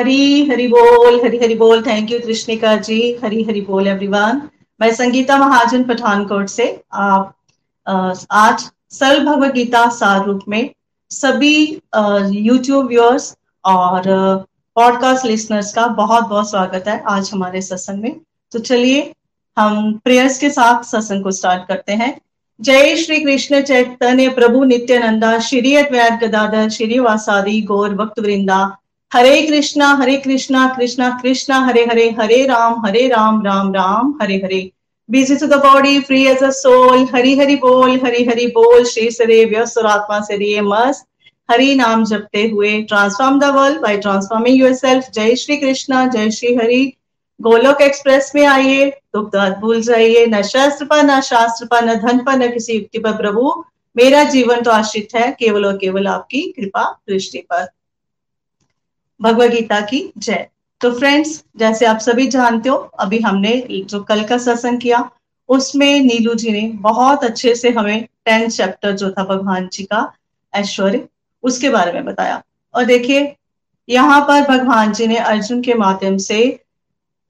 हरी हरी बोल, हरी हरी बोल. Thank you कृष्णिका जी हरी हरी बोल एवरीवन मैं संगीता महाजन पठानकोट से, आप आज सरल भगवत गीता सार रूप में सभी यूट्यूब व्यूअर्स और पॉडकास्ट लिसनर्स का बहुत बहुत स्वागत है आज हमारे सत्संग में. तो चलिए, हम प्रेयर्स के साथ सत्संग को स्टार्ट करते हैं. जय श्री कृष्ण चैतन्य प्रभु नित्यानंदा, श्री अद्वैत गदाधर, श्री वासादी, गौर भक्त वृंदा हरे कृष्णा हरे कृष्णा कृष्णा कृष्णा, हरे हरे हरे राम हरे राम राम राम, हरे हरे। Busy to the body, free as a soul, Hari Hari बोल, हरि हरि बोल, श्री सरे व्यस्त और आत्मा से रिये मस्त। हरि नाम जपते हुए transform the world by transforming yourself जय श्री कृष्णा, जय श्री हरि। गोलोक एक्सप्रेस में आइए, दुख दर्द भूल जाइए। न शस्त्र पर, न शास्त्र पर, न धन पर, न किसी युक्ति पर प्रभु। मेरा जीवन तो आश्रित है, केवल और केवल आपकी कृपा दृष्टि पर। भगवत गीता की जय। तो फ्रेंड्स जैसे आप सभी जानते हो, अभी हमने जो कल का सत्संग किया, उसमें नीलू जी ने बहुत अच्छे से हमें टेंथ चैप्टर जो था भगवान जी का, ऐश्वर्य, उसके बारे में बताया। और देखिए, यहाँ पर भगवान जी ने अर्जुन के माध्यम से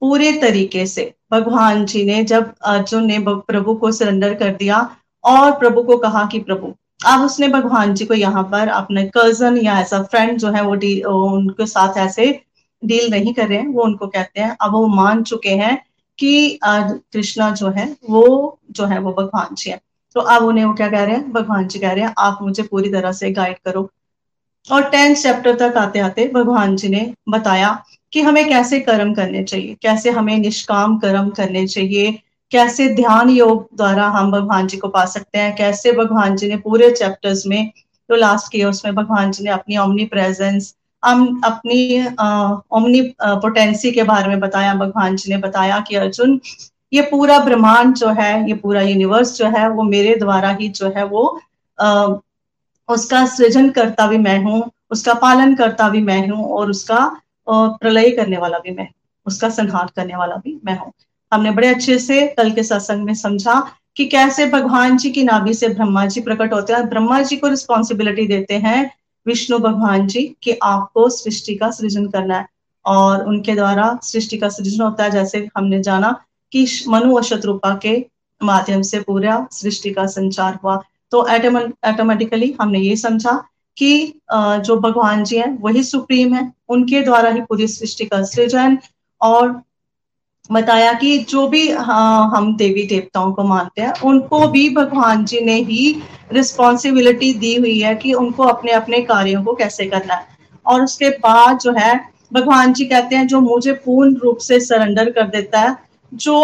पूरे तरीके से, भगवान जी ने जब अर्जुन ने प्रभु को सरेंडर कर दिया और प्रभु को कहा कि प्रभु अब उसने भगवान जी को यहाँ पर अपने कज़न या ऐसा फ्रेंड जो है वो डील उनके साथ ऐसे डील नहीं कर रहे हैं, वो उनको कहते हैं। अब वो मान चुके हैं कि कृष्णा जो है, वो जो है वो भगवान जी है। तो अब उन्हें वो क्या कह रहे हैं? भगवान जी कह रहे हैं, आप मुझे पूरी तरह से गाइड करो। और टेंथ चैप्टर तक आते आते भगवान जी ने बताया कि हमें कैसे कर्म करने चाहिए, कैसे हमें निष्काम कर्म करने चाहिए कैसे ध्यान योग द्वारा हम भगवान जी को पा सकते हैं? कैसे भगवान जी ने पूरे चैप्टर्स में जो लास्ट किया उसमें भगवान जी ने अपनी ओमनी प्रेजेंस हम अपनी ओमनी पोटेंसी के बारे में बताया भगवान जी ने बताया कि अर्जुन ये पूरा ब्रह्मांड जो है ये पूरा यूनिवर्स जो है वो मेरे द्वारा ही जो है वो आ, उसका सृजन करता भी मैं हूँ उसका पालन करता भी मैं हूँ और उसका प्रलय करने वाला भी मैं उसका संहार करने वाला भी मैं हूँ। हमने बड़े अच्छे से कल के सत्संग में समझा कि कैसे भगवान जी की नाभि से ब्रह्मा जी प्रकट होते हैं ब्रह्मा जी को रिस्पॉन्सिबिलिटी देते हैं विष्णु भगवान जी कि आपको सृष्टि का सृजन करना है। और उनके द्वारा सृष्टि का सृजन होता है, जैसे हमने जाना कि मनु और शत्रुपा के माध्यम से पूरा सृष्टि का संचार हुआ। तो ऑटोमेटिकली हमने ये समझा कि जो भगवान जी हैं, वही सुप्रीम है। उनके द्वारा ही पूरी सृष्टि का सृजन और बताया कि जो भी हाँ, हम देवी देवताओं को मानते हैं उनको भी भगवान जी ने ही रिस्पॉन्सिबिलिटी दी हुई है कि उनको अपने अपने कार्यों को कैसे करना है। और उसके बाद जो है भगवान जी कहते हैं जो मुझे पूर्ण रूप से सरेंडर कर देता है जो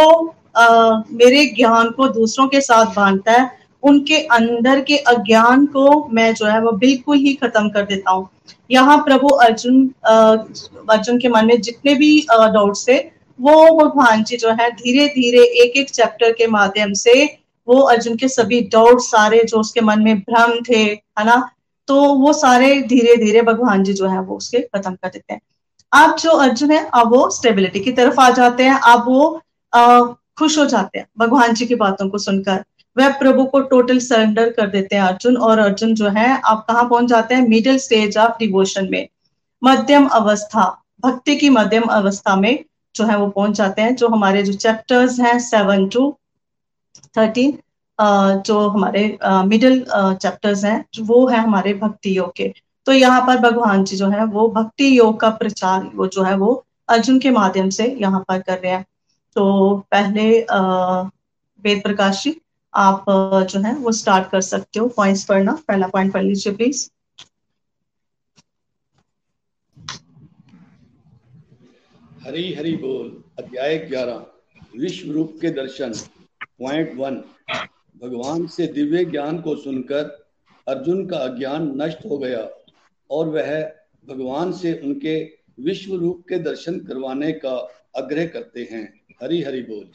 आ, मेरे ज्ञान को दूसरों के साथ बांटता है उनके अंदर के अज्ञान को मैं जो है वो बिल्कुल ही खत्म कर देता हूँ। यहाँ प्रभु अर्जुन अर्जुन के मन में जितने भी डाउट्स थे वो भगवान जी जो है धीरे धीरे एक एक चैप्टर के माध्यम से वो अर्जुन के सभी डाउट सारे जो उसके मन में भ्रम थे है ना? तो वो सारे धीरे धीरे भगवान जी जो है वो उसके खत्म कर देते हैं। अब जो अर्जुन है अब वो स्टेबिलिटी की तरफ़ आ जाते हैं अब वो आ, खुश हो जाते हैं भगवान जी की बातों को सुनकर। वह प्रभु को टोटल सरेंडर कर देते हैं अर्जुन और अर्जुन जो है आप कहाँ पहुँच जाते हैं? मिडिल स्टेज ऑफ़ डिवोशन में। मध्यम अवस्था भक्ति की मध्यम अवस्था में जो है वो पहुँच जाते हैं, जो हमारे जो चैप्टर्स हैं सेवन टू थर्टीन जो हमारे मिडिल चैप्टर्स हैं, वो है हमारे भक्ति योग के। तो यहाँ पर भगवान जी जो है, वो भक्ति योग का प्रचार, वो जो है वो अर्जुन के माध्यम से यहाँ पर कर रहे हैं। तो पहले, अः, वेद प्रकाश जी, आप जो है वो स्टार्ट कर सकते हो। पॉइंट्स पढ़ना, पहला पॉइंट पढ़ लीजिए प्लीज़ हरी हरी बोल, अध्याय ग्यारह, विश्व रूप के दर्शन पॉइंट वन भगवान से दिव्य ज्ञान को सुनकर अर्जुन का अज्ञान नष्ट हो गया और वह भगवान से उनके विश्व रूप के दर्शन करवाने का आग्रह करते हैं। हरी हरी बोल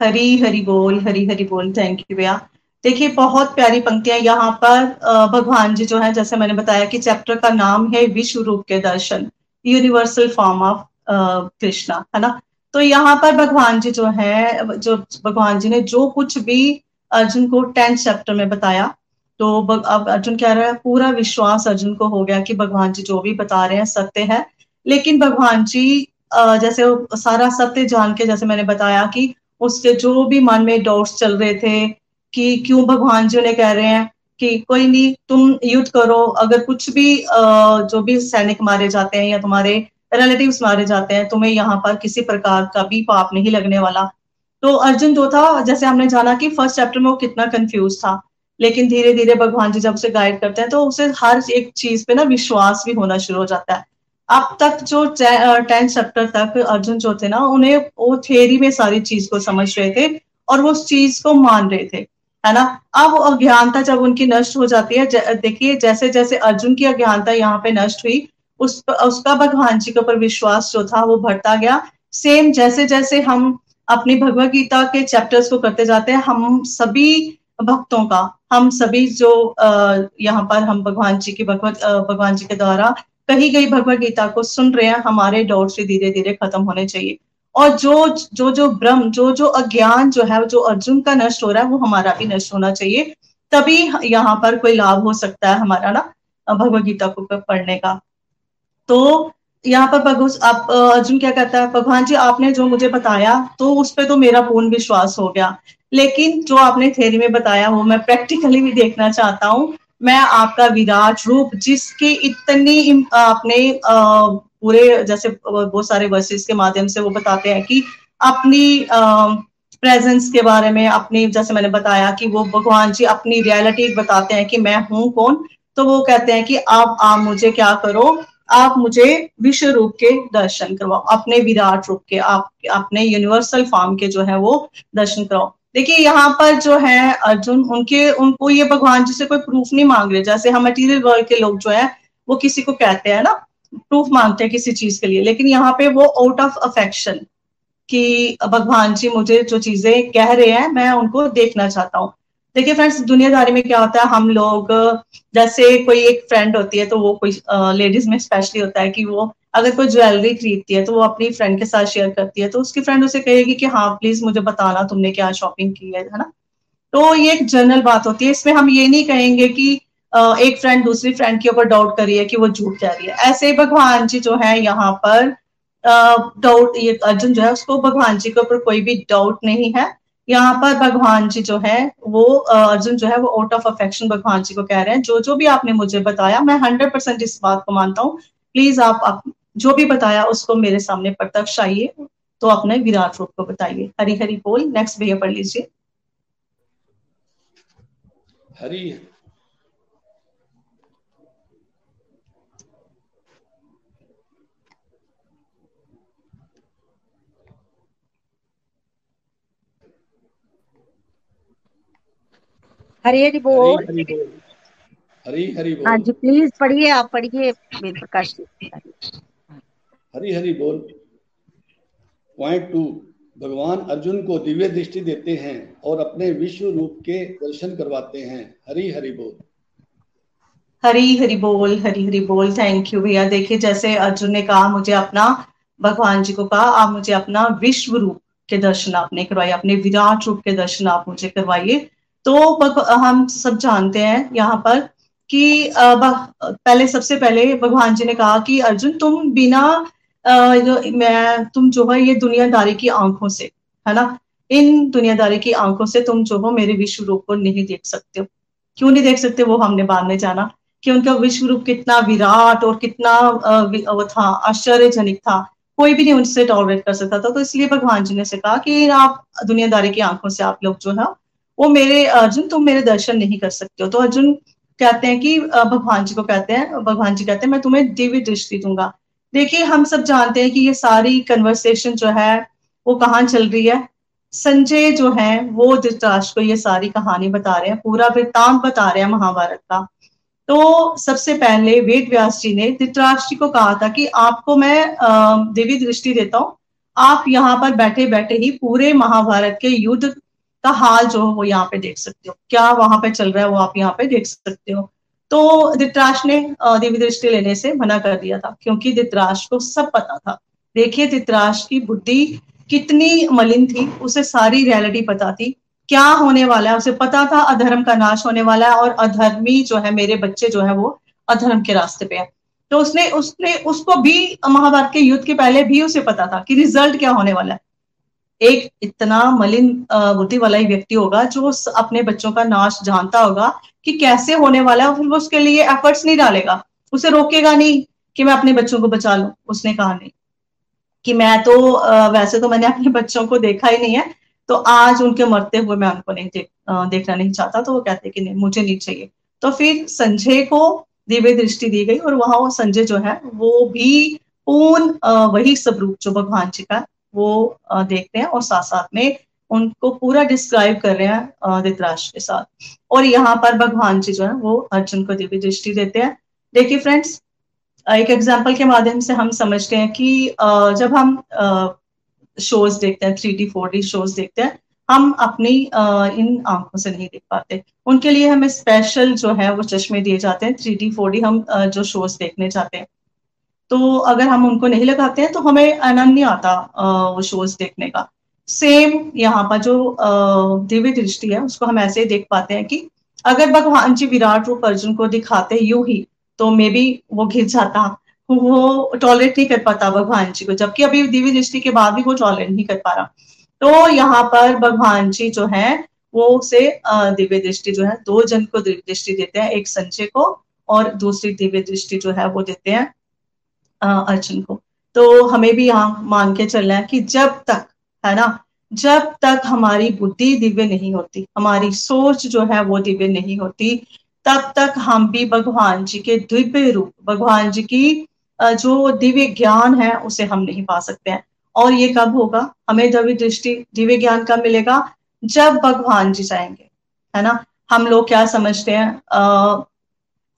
हरी हरी बोल, हरी हरी बोल थैंक यू भैया। देखिए, बहुत प्यारी पंक्तियाँ यहाँ पर भगवान जी जो है, जैसे मैंने बताया कि चैप्टर का नाम है विश्व रूप के दर्शन यूनिवर्सल फॉर्म ऑफ़ कृष्णा, है ना? तो यहाँ पर भगवान जी जो है, जो भगवान जी ने जो कुछ भी अर्जुन को टेंथ चैप्टर में बताया तो अब अर्जुन कह रहा है, पूरा विश्वास अर्जुन को हो गया कि भगवान जी जो भी बता रहे हैं, सत्य है। लेकिन भगवान जी जैसे सारा सत्य जान के, जैसे मैंने बताया कि उसके जो भी मन में डाउट्स चल रहे थे कि क्यों भगवान जी उन्हें कह रहे हैं कि कोई नहीं, तुम युद्ध करो, अगर कुछ भी जो भी सैनिक मारे जाते हैं या तुम्हारे रिलेटिव्स मारे जाते हैं, तुम्हें यहाँ पर किसी प्रकार का भी पाप नहीं लगने वाला। तो अर्जुन जो था, जैसे हमने जाना कि फ़र्स्ट चैप्टर में वो कितना कंफ्यूज था। लेकिन धीरे धीरे भगवान जी जब उसे गाइड करते हैं तो उसे हर एक चीज़ पे ना विश्वास भी होना शुरू हो जाता है। अब तक जो टेंथ चैप्टर तक अर्जुन जो थे ना, उन्हें वो थेरी में सारी चीज़ को समझ रहे थे और वो उस चीज़ को मान रहे थे, है ना? अब अज्ञानता जब उनकी नष्ट हो जाती है देखिए जैसे जैसे अर्जुन की अज्ञानता यहाँ पे नष्ट हुई उस, उसका भगवान जी के ऊपर विश्वास जो था, वो बढ़ता गया। सेम जैसे जैसे हम अपनी भगवत गीता के चैप्टर्स को करते जाते हैं, हम सभी भक्तों का, हम सभी जो यहाँ पर हम भगवान जी की भगवत भगवान जी के द्वारा कही गई भगवत गीता को सुन रहे हैं, हमारे डाउट से धीरे धीरे खत्म होने चाहिए। और जो जो जो भ्रम जो जो अज्ञान जो है, जो अर्जुन का नष्ट हो रहा है, वो हमारा भी नष्ट होना चाहिए। तभी यहाँ पर कोई लाभ हो सकता है हमारा ना भगवत गीता को पढ़ने का। तो यहाँ पर आप अर्जुन क्या कहता है, भगवान जी, आपने जो मुझे बताया तो उस पर तो मेरा पूर्ण विश्वास हो गया। लेकिन जो आपने थेरी में बताया, वो मैं प्रैक्टिकली भी देखना चाहता हूँ। मैं आपका विराट रूप, जिसके इतनी आपने पूरे, जैसे बहुत सारे वर्सेस के माध्यम से वो बताते हैं कि अपनी प्रेजेंस के बारे में, अपनी, जैसे मैंने बताया कि वो भगवान जी अपनी रियलिटी बताते हैं कि मैं हूँ कौन। तो वो कहते हैं कि आप आप मुझे क्या करो आप मुझे विश्व रूप के दर्शन करवाओ, अपने विराट रूप के, आप, अपने यूनिवर्सल फॉर्म के जो है वो दर्शन कराओ। देखिए, यहाँ पर जो है अर्जुन, उनके, उनको ये भगवान जी से कोई प्रूफ नहीं मांग रहे, जैसे हम मटीरियल वर्ल्ड के लोग जो है, वो किसी को कहते हैं ना प्रूफ मांगते हैं किसी चीज़ के लिए, लेकिन यहाँ पे वो आउट ऑफ़ अफेक्शन कि भगवान जी मुझे जो चीज़ें कह रहे हैं, मैं उनको देखना चाहता हूँ। देखिए फ्रेंड्स दुनियादारी में क्या होता है, हम लोग, जैसे कोई एक फ्रेंड होती है तो वो कोई लेडीज़ में स्पेशली होता है कि वो अगर कोई ज्वेलरी खरीदती है तो वो अपनी फ्रेंड के साथ शेयर करती है तो उसकी फ्रेंड उसे कहेगी कि हाँ प्लीज़ मुझे बताना, तुमने क्या शॉपिंग की है है ना? तो ये एक जनरल बात होती है। इसमें हम ये नहीं कहेंगे कि एक फ्रेंड दूसरी फ्रेंड के ऊपर डाउट करी है कि वो झूठ जा रही है। ऐसे ही भगवान जी जो है यहाँ पर डाउट ये अर्जुन जो है, उसको भगवान जी के ऊपर कोई भी डाउट नहीं है। यहाँ पर भगवान जी जो है वो अर्जुन जो है वो आउट ऑफ़ अफेक्शन भगवान जी को कह रहे हैं। जो जो भी आपने मुझे बताया मैं हंड्रेड परसेंट इस बात को मानता हूँ। प्लीज़ आप, आप जो भी बताया उसको मेरे सामने प्रत्यक्ष आइए तो अपने विराट रूप को बताइए। हरी हरी बोल नेक्स्ट भैया पढ़ लीजिए। हरी हरी हरी बोल। हरी हरी बोल। हाँ जी प्लीज़ पढ़िए आप पढ़िए प्रकाश हरी हरी बोल। पॉइंट टू भगवान अर्जुन को दिव्य दृष्टि देते हैं और अपने विश्व रूप के दर्शन करवाते हैं। हरी हरी बोल। हरी हरी बोल हरी हरी बोल। थैंक यू भैया। देखिए जैसे अर्जुन ने कहा मुझे अपना भगवान जी को कहा आप मुझे अपना विश्व रूप के दर्शन आपने करवाए अपने विराट रूप के दर्शन आप मुझे करवाइए। तो हम सब जानते हैं यहाँ पर कि पहले, सबसे पहले भगवान जी ने कहा कि, अर्जुन, तुम बिना मैं, तुम जो है ये दुनियादारी की आँखों से, है ना? इन दुनियादारी की आँखों से तुम जो हो मेरे विश्व रूप को नहीं देख सकते हो। क्यों नहीं देख सकते वो हमने बाद में जाना कि उनका विश्व रूप कितना विराट और कितना वो था, आश्चर्यजनक था। कोई भी नहीं उनसे टॉलरेट कर सकता था। तो इसलिए भगवान जी ने से कहा कि, आप दुनियादारी की आँखों से आप लोग जो है वो मेरे, अर्जुन, तुम मेरे दर्शन नहीं कर सकते हो। तो अर्जुन कहते हैं कि भगवान जी को कहते हैं, भगवान जी कहते हैं, मैं तुम्हें दिव्य दृष्टि दूँगा। देखिए, हम सब जानते हैं कि ये सारी कन्वर्सेशन जो है, वो कहाँ चल रही है? संजय जो है, वो धृतराष्ट्र को ये सारी कहानी बता रहे हैं, पूरा वृत्तांत बता रहे हैं महाभारत का। तो सबसे पहले वेद व्यास जी ने धृतराष्ट्र को कहा था कि आपको मैं देवी दृष्टि देता हूँ। आप यहाँ पर बैठे बैठे ही पूरे महाभारत के युद्ध का हाल जो है वो यहाँ पे देख सकते हो। क्या वहाँ पे चल रहा है वो आप यहाँ पे देख सकते हो। तो धृतराष्ट्र ने देवी दृष्टि लेने से मना कर दिया था, क्योंकि धृतराष्ट्र को सब पता था। देखिए धृतराष्ट्र की बुद्धि कितनी मलिन थी, उसे सारी रियलिटी पता थी। क्या होने वाला है? उसे पता था अधर्म का नाश होने वाला है और अधर्मी जो है, मेरे बच्चे जो है वो अधर्म के रास्ते पे है। तो उसने उसने, उसको भी महाभारत के युद्ध के पहले भी उसे पता था कि रिज़ल्ट क्या होने वाला है। एक इतना मलिन बुद्धि वाला ही व्यक्ति होगा जो अपने बच्चों का नाश जानता होगा कि कैसे होने वाला है फिर वो उसके लिए एफर्ट्स नहीं डालेगा। उसे रोकेगा नहीं कि मैं अपने बच्चों को बचा लू। उसने कहा नहीं कि मैं तो वैसे तो मैंने अपने बच्चों को देखा ही नहीं है तो आज उनके मरते हुए मैं उनको नहीं देख देखना नहीं चाहता तो वो कहते कि नहीं, मुझे नहीं चाहिए। तो फिर संजय को दिव्य दृष्टि दी गई और वहाँ वो संजय जो है, वो भी पूर्ण वही स्वरूप जो भगवान जी का वो देखते हैं और साथ साथ में उनको पूरा डिस्क्राइब कर रहे हैं धृतराष्ट्र के साथ। और यहाँ पर भगवान जी जो है, वो अर्जुन को दिव्य दृष्टि देते हैं। देखिए फ्रेंड्स एक एग्ज़ाम्पल के माध्यम से हम समझते हैं कि जब हम शोज़ देखते हैं three D four D shows देखते हैं, हम अपनी इन आँखों से नहीं देख पाते। उनके लिए हमें स्पेशल जो है, वो चश्मे दिए जाते हैं। थ्री डी फोर डी हम जो शोज़ देखने जाते हैं। तो अगर हम उनको नहीं लगाते हैं तो हमें आनंद नहीं आता वो शोज़ देखने का। सेम यहाँ पर जो दिव्य दृष्टि है, उसको हम ऐसे ही देख पाते हैं कि अगर भगवान जी विराट रूप अर्जुन को दिखाते यू ही तो मे बी वो घिर जाता। वो टॉलरेट नहीं कर पाता भगवान जी को, जबकि अभी दिव्य दृष्टि के बाद भी वो टॉलरेट नहीं कर पा रहा। तो यहाँ पर भगवान जी जो है, वो उसे दिव्य दृष्टि जो है, दो जन को दिव्य दृष्टि देते हैं, एक संजय को और दूसरी दिव्य दृष्टि जो है, वो देते हैं अर्जुन को। तो हमें भी यहाँ मान के चलना है कि जब तक है ना जब तक हमारी बुद्धि दिव्य नहीं होती हमारी सोच जो है वो दिव्य नहीं होती तब तक हम भी भगवान जी के दिव्य रूप भगवान जी की जो दिव्य ज्ञान है उसे हम नहीं पा सकते हैं। और ये कब होगा? हमें दिव्य दृष्टि दिव्य ज्ञान कब मिलेगा? जब भगवान जी चाहेंगे है ना? हम लोग क्या समझते हैं? आ,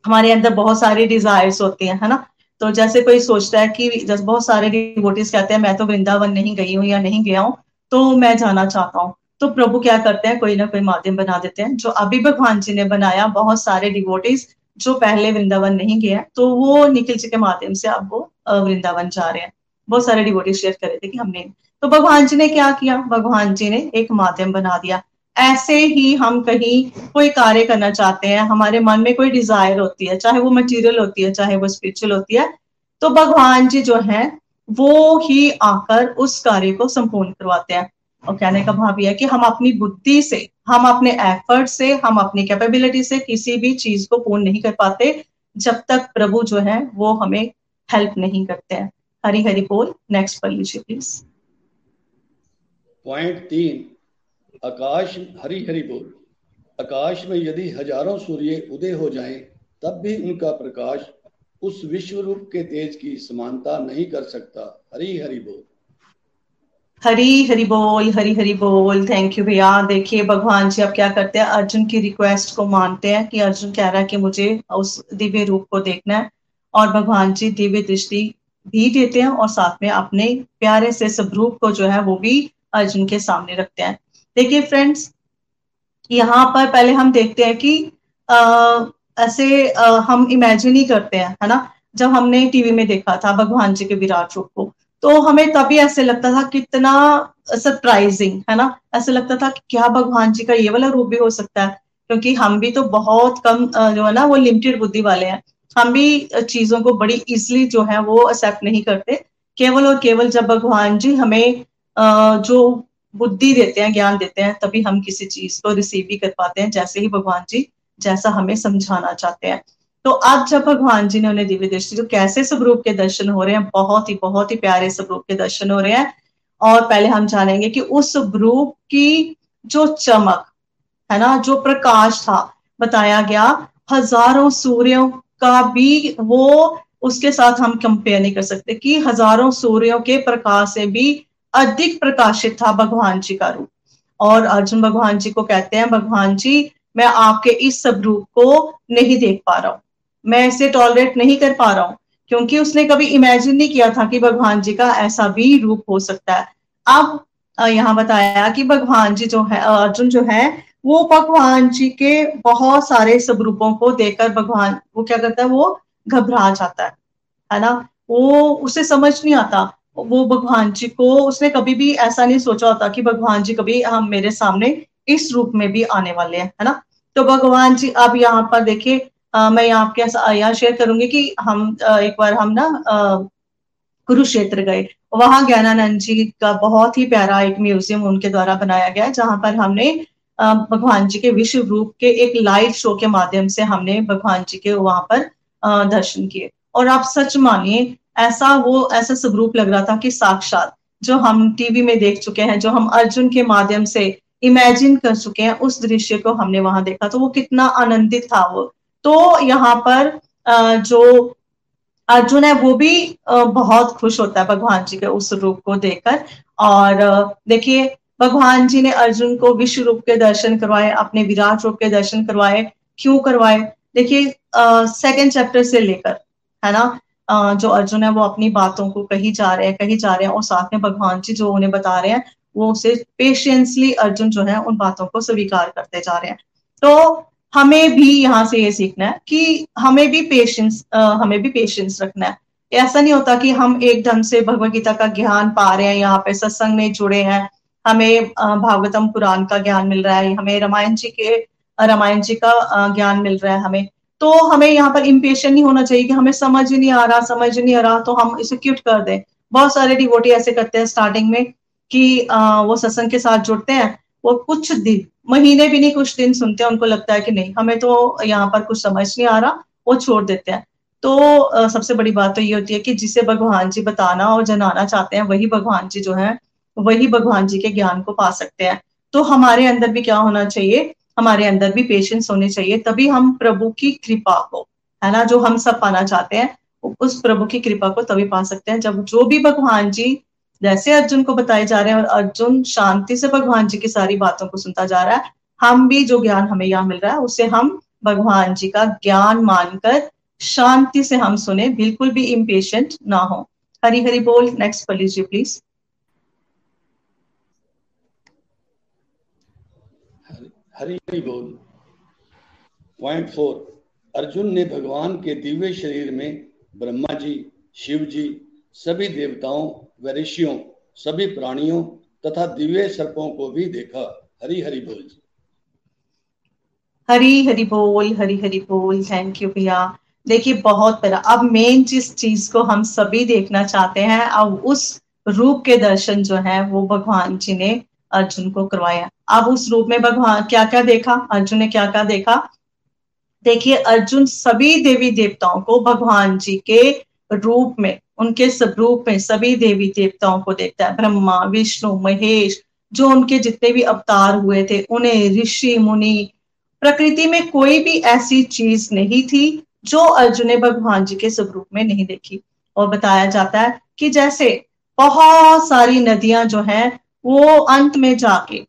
हमारे अंदर बहुत सारी डिजायर्स होती हैं है ना? तो जैसे कोई सोचता है कि जैसे बहुत सारे डिवोटीज कहते हैं, मैं तो वृंदावन नहीं गई हूँ या नहीं गया हूँ तो मैं जाना चाहता हूँ। तो प्रभु क्या करते हैं, कोई ना कोई माध्यम बना देते हैं। जो अभी भगवान जी ने बनाया, बहुत सारे डिवोटीज जो पहले वृंदावन नहीं गया तो वो निखिल जी के माध्यम से अब वो वृंदावन जा रहे हैं। बहुत सारे डिवोटीज शेयर कर रहे थे कि हमने। तो भगवान जी ने क्या किया? भगवान जी ने एक माध्यम बना दिया। ऐसे ही हम कहीं कोई कार्य करना चाहते हैं, हमारे मन में कोई डिज़ायर होती है, चाहे वो मटेरियल होती है, चाहे वो स्पिरिचुअल होती है तो भगवान जी जो है, वो ही आकर उस कार्य को संपूर्ण करवाते हैं। और कहने का भाव यह है कि हम अपनी बुद्धि से, हम अपने एफर्ट से, हम अपनी कैपेबिलिटी से किसी भी चीज़ को पूर्ण नहीं कर पाते, जब तक प्रभु जो है, वो हमें हेल्प नहीं करते हैं। हरी हरी बोल। नेक्स्ट पढ़ लीजिए प्लीज़ पॉइंट तीन। आकाश हरी हरी बोल। आकाश में यदि हज़ारों सूर्य उदय हो जाएँ, तब भी उनका प्रकाश उस विश्व रूप के तेज की समानता नहीं कर सकता। हरी हरी बोल। हरी हरी बोल, हरी हरी बोल। थैंक यू भैया। देखिए, भगवान जी, आप क्या करते हैं? अर्जुन की रिक्वेस्ट को मानते हैं कि अर्जुन कह रहा है कि मुझे उस दिव्य रूप को देखना है और भगवान जी दिव्य दृष्टि भी देते हैं और साथ में अपने प्यारे से स्वरूप को जो है वो भी अर्जुन के सामने रखते हैं। देखिए फ्रेंड्स यहाँ पर पहले हम देखते हैं कि आ, ऐसे आ, हम इमेजिन ही करते हैं है ना? जब हमने टीवी में देखा था भगवान जी के विराट रूप को तो हमें तभी ऐसे लगता था कितना सरप्राइजिंग है ना? ऐसे लगता था कि क्या भगवान जी का ये वाला रूप भी हो सकता है? क्योंकि हम भी तो बहुत कम जो है ना वो लिमिटेड बुद्धि वाले हैं। हम भी चीज़ों को बड़ी इजिली जो है वो एक्सेप्ट नहीं करते। केवल और केवल जब भगवान जी हमें जो बुद्धि देते हैं, ज्ञान देते हैं, तभी हम किसी चीज़ को रिसीव भी कर पाते हैं, जैसे ही भगवान जी, जैसा हमें समझाना चाहते हैं। तो अब जब भगवान जी ने उन्हें दिव्य दृष्टि तो कैसे स्वरूप के दर्शन हो रहे हैं, बहुत ही बहुत ही प्यारे स्वरूप के दर्शन हो रहे हैं, और पहले हम जानेंगे कि उस स्वरूप की जो चमक, है ना, जो प्रकाश था, बताया गया, हज़ारों सूर्यों का भी वो, उसके साथ हम कंपेयर नहीं कर सकते कि हज़ारों सूर्यों के प्रकाश से भी अधिक प्रकाशित था भगवान जी का रूप। और अर्जुन भगवान जी को कहते हैं, भगवान जी, मैं आपके इस सब रूप को नहीं देख पा रहा हूँ। मैं इसे टॉलरेट नहीं कर पा रहा हूँ, क्योंकि उसने कभी इमेजिन नहीं किया था कि भगवान जी का ऐसा भी रूप हो सकता है। अब यहाँ बताया कि भगवान जी जो है, अर्जुन जो है, वो भगवान जी के बहुत सारे सब रूपों को देखकर भगवान, वो क्या करता है, वो घबरा जाता है है ना? वो, उसे समझ नहीं आता वो भगवान जी को उसने कभी भी ऐसा नहीं सोचा होता कि भगवान जी कभी हम मेरे सामने इस रूप में भी आने वाले हैं है ना? तो भगवान जी अब यहाँ पर देखिए मैं यहाँ आपके यहाँ शेयर करूँगी कि हम आ, एक बार हम ना कुरुक्षेत्र गए। वहाँ ज्ञानानंद जी का बहुत ही प्यारा एक म्यूज़ियम उनके द्वारा बनाया गया जहाँ पर हमने भगवान जी के विश्व रूप के एक लाइव शो के माध्यम से हमने भगवान जी के वहाँ पर दर्शन किए। और आप सच मानिए ऐसा वो, ऐसा स्वरूप लग रहा था कि साक्षात जो हम टीवी में देख चुके हैं, जो हम अर्जुन के माध्यम से इमेजिन कर चुके हैं, उस दृश्य को हमने वहाँ देखा। तो वो कितना आनंदित था वो। तो यहाँ पर जो अर्जुन है, वो भी बहुत खुश होता है भगवान जी के उस रूप को देखकर। और देखिए, भगवान जी ने अर्जुन को विश्व रूप के दर्शन करवाए, अपने विराट रूप के दर्शन करवाए, क्यों करवाए? देखिए सेकेंड चैप्टर से लेकर, है ना? जो अर्जुन है, वो अपनी बातों को कही जा रहे हैं, कही जा रहे हैं और साथ में भगवान जी जो उन्हें बता रहे हैं, वो उसे पेशेंसली अर्जुन जो है, उन बातों को स्वीकार करते जा रहे हैं। तो हमें भी यहाँ से ये सीखना है कि हमें भी पेशेंस हमें भी पेशेंस रखना है। ऐसा नहीं होता कि हम एक ढंग से भगवदगीता का ज्ञान पा रहे हैं, यहाँ पे सत्संग में जुड़े हैं, हमें भागवतम पुराण का ज्ञान मिल रहा है, हमें रामायण जी के, रामायण जी का ज्ञान मिल रहा है हमें। तो हमें यहाँ पर इम्पेशन नहीं होना चाहिए कि हमें समझ नहीं आ रहा समझ नहीं आ रहा तो हम इसे क्यूट कर दें। बहुत सारे डिवोटी ऐसे करते हैं स्टार्टिंग में कि आ, वो सत्संग के साथ जुड़ते हैं वो कुछ दिन महीने भी नहीं कुछ दिन सुनते हैं उनको लगता है कि नहीं हमें तो यहाँ पर कुछ समझ नहीं आ रहा वो छोड़ देते हैं। तो आ, सबसे बड़ी बात तो ये होती है कि जिसे भगवान जी बताना और जनाना चाहते हैं वही भगवान जी जो है वही भगवान जी के ज्ञान को पा सकते हैं। तो हमारे अंदर भी क्या होना चाहिए हमारे अंदर भी पेशेंस होने चाहिए, तभी हम प्रभु की कृपा को, है ना, जो हम सब पाना चाहते हैं, उस प्रभु की कृपा को तभी पा सकते हैं। जब जो भी भगवान जी, जैसे अर्जुन को बताए जा रहे हैं और अर्जुन शांति से भगवान जी की सारी बातों को सुनता जा रहा है, हम भी जो ज्ञान हमें यहाँ मिल रहा है, उसे हम भगवान जी का ज्ञान मानकर शांति से हम सुने, बिल्कुल भी इम्पेशेंट ना हो। हरी हरी बोल नेक्स्ट पढ़ लीजिए प्लीज़ हरी बोल। पॉइंट फोर अर्जुन ने भगवान के दिव्य शरीर में ब्रह्मा जी, शिव जी, सभी देवताओं व ऋषियों सभी प्राणियों तथा दिव्य सर्पों को भी देखा। हरी हरी बोल जी। हरी हरी बोल, हरी हरी बोल। थैंक यू भैया। देखिए, बहुत प्यारा। अब मेन जिस चीज़ को हम सभी देखना चाहते हैं, अब उस रूप के दर्शन जो है, वो भगवान जी ने अर्जुन को करवाया। अब उस रूप में भगवान क्या क्या देखा? अर्जुन ने क्या क्या देखा? देखिए, अर्जुन सभी देवी देवताओं को भगवान जी के रूप में, उनके सब रूप में सभी देवी देवताओं को देखता है। ब्रह्मा, विष्णु, महेश, जो उनके जितने भी अवतार हुए थे, उन्हें ऋषि, मुनि, प्रकृति में कोई भी ऐसी चीज़ नहीं थी जो अर्जुन ने भगवान जी के स्वरूप में नहीं देखी। और बताया जाता है कि जैसे बहुत सारी नदियाँ जो हैं वो अंत में जाके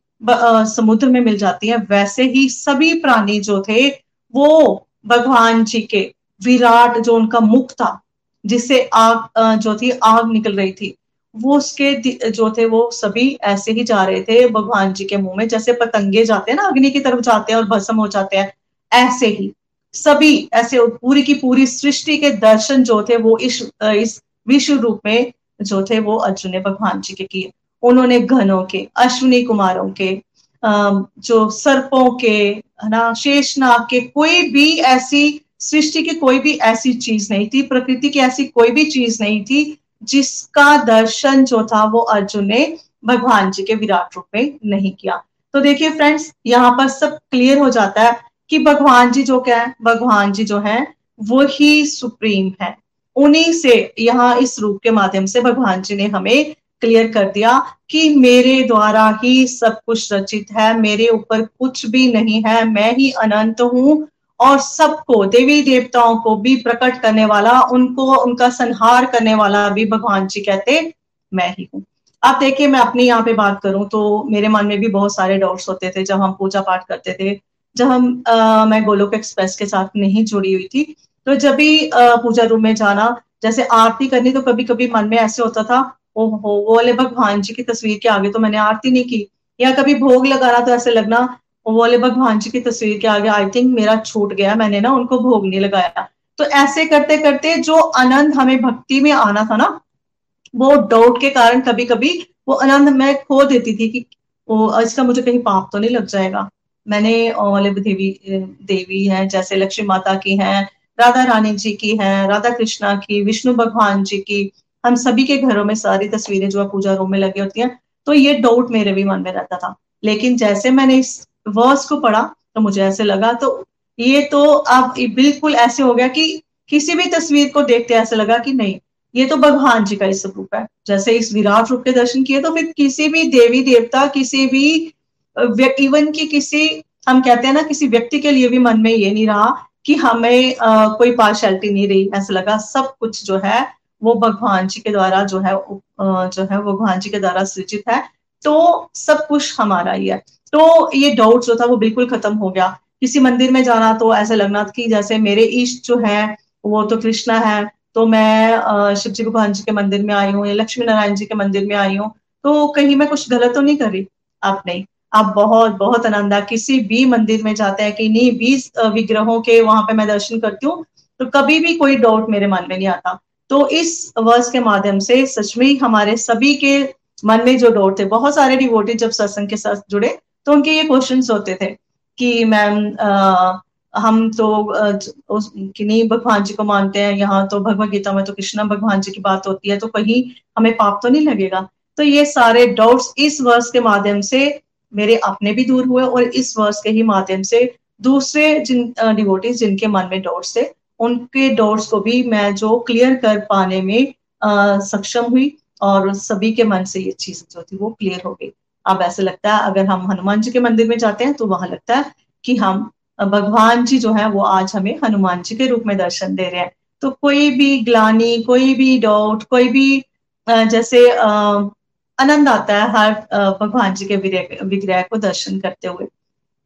समुद्र में मिल जाती है। वैसे ही सभी प्राणी जो थे, वो भगवान जी के विराट जो उनका मुख था, जिससे आग जो थी, आग निकल रही थी, वो उसके जो थे, वो सभी ऐसे ही जा रहे थे भगवान जी के मुँह में, जैसे पतंगे जाते हैं ना, अग्नि की तरफ़ जाते हैं और भस्म हो जाते हैं, ऐसे ही। सभी, ऐसे पूरी की पूरी सृष्टि के दर्शन जो थे, वो इस इस विश्व रूप में जो थे, वो अर्जुन ने भगवान जी के किए। उन्होंने घनों के, अश्विनी कुमारों के जो सर्पों के, है ना, शेषनाग के, कोई भी ऐसी सृष्टि की कोई भी ऐसी चीज़ नहीं थी, प्रकृति की ऐसी कोई भी चीज़ नहीं थी, जिसका दर्शन जो था वो अर्जुन ने भगवान जी के विराट रूप में नहीं किया। तो देखिए फ्रेंड्स, यहाँ पर सब क्लियर हो जाता है कि भगवान जी जो क्या है, भगवान जी जो है, वो ही सुप्रीम है। उन्हीं से यहाँ इस रूप के माध्यम से भगवान जी ने हमें क्लियर कर दिया कि मेरे द्वारा ही सब कुछ रचित है मेरे ऊपर कुछ भी नहीं है मैं ही अनंत हूँ और सबको देवी देवताओं को भी प्रकट करने वाला उनको उनका संहार करने वाला भी भगवान जी कहते मैं ही हूँ। आप देखिए मैं अपनी यहाँ पे बात करूँ तो मेरे मन में भी बहुत सारे डाउट्स होते थे जब हम पूजा पाठ करते थे जब हम आ, मैं गोलोक एक्सप्रेस के साथ नहीं जुड़ी हुई थी। तो जब भी पूजा रूम में जाना जैसे आरती करनी तो कभी कभी मन में ऐसे होता था ओहो, वो वाले भगवान जी की तस्वीर के आगे तो मैंने आरती नहीं की। या कभी भोग लगाना तो ऐसे लगना, वो वाले भगवान जी की तस्वीर के आगे आई थिंक मेरा छूट गया, मैंने ना उनको भोग नहीं लगाया। तो ऐसे करते करते जो आनंद हमें भक्ति में आना था ना, वो डाउट के कारण कभी कभी वो आनंद मैं खो देती थी कि वो इसका मुझे कहीं पाप तो नहीं लग जाएगा। मैंने वाले देवी देवी है, जैसे लक्ष्मी माता की है, राधा रानी जी की है, राधा कृष्णा की, विष्णु भगवान जी की हम सभी के घरों में सारी तस्वीरें जो है पूजा रूम में लगी होती हैं तो ये डाउट मेरे भी मन में रहता था। लेकिन जैसे मैंने इस वर्स को पढ़ा तो मुझे ऐसे लगा तो ये तो अब बिल्कुल ऐसे हो गया कि किसी भी तस्वीर को देखते ऐसे लगा कि नहीं ये तो भगवान जी का इस स्वरूप है। जैसे इस विराट रूप के दर्शन किए तो फिर किसी भी देवी देवता किसी भी इवन की किसी हम कहते हैं ना किसी व्यक्ति के लिए भी मन में ये नहीं रहा कि हमें आ, कोई पार्शलिटी नहीं रही ऐसा लगा सब कुछ जो है वो भगवान जी के द्वारा जो है जो है भगवान जी के द्वारा सृजित है। तो सब कुछ हमारा ही है। तो ये डाउट जो था वो बिल्कुल खत्म हो गया। किसी मंदिर में जाना तो ऐसा लगना कि जैसे मेरे इष्ट जो है, वो तो कृष्णा है तो मैं शिव जी भगवान जी के मंदिर में आई हूँ या लक्ष्मी नारायण जी के मंदिर में आई हूँ। तो कहीं मैं कुछ गलत तो नहीं कर? रही आप नहीं। आप बहुत बहुत आनंद आनंदा किसी भी मंदिर में जाते हैं कि नहीं बीस विग्रहों के वहाँ पे मैं दर्शन करती हूँ तो कभी भी कोई डाउट मेरे मन में नहीं आता। तो इस वर्ष के माध्यम से सच में हमारे सभी के मन में जो डाउट थे, बहुत सारे डिवोटी जब सत्संग के साथ जुड़े तो उनके ये क्वेश्चन होते थे कि, मैम हम तो किन्हीं भगवान जी को मानते हैं, यहाँ तो भगवत गीता में तो कृष्णा भगवान जी की बात होती है तो कहीं हमें पाप तो नहीं लगेगा? तो ये सारे डाउट्स इस वर्ष के माध्यम से मेरे अपने भी दूर हुए और इस वर्ष के ही माध्यम से दूसरे जिन डिवोटीज जिनके मन में डाउट्स थे उनके डाउट्स को भी मैं जो क्लियर कर पाने में आ, सक्षम हुई और सभी के मन से ये चीज़ जो थी वो क्लियर हो गई। अब ऐसे लगता है अगर हम हनुमान जी के मंदिर में जाते हैं तो वहाँ लगता है कि हम भगवान जी जो है वो आज हमें हनुमान जी के रूप में दर्शन दे रहे हैं। तो कोई भी ग्लानी कोई भी डाउट कोई भी जैसे आनंद आता है हर भगवान जी के विग्रह को दर्शन करते हुए।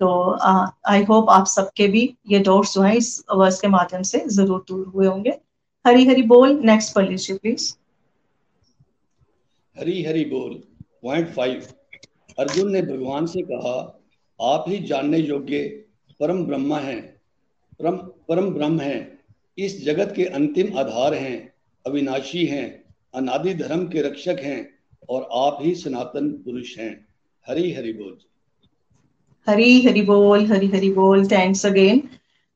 तो आई होप आप सबके भी ये डाउट्स जो है इस वर्ष के माध्यम से ज़रूर दूर हुए होंगे। हरी हरी बोल नेक्स्ट पढ़ लीजिए प्लीज़ हरी हरी बोल पॉइंट फाइव अर्जुन ने भगवान से कहा, आप ही जानने योग्य परम ब्रह्मा है, परम परम ब्रह्म है। इस जगत के अंतिम आधार हैं, अविनाशी हैं, अनादि धर्म के रक्षक हैं और आप ही सनातन पुरुष हैं। हरी हरि बोल। हरी हरि बोल, हरी हरि बोल थैंक्स अगेन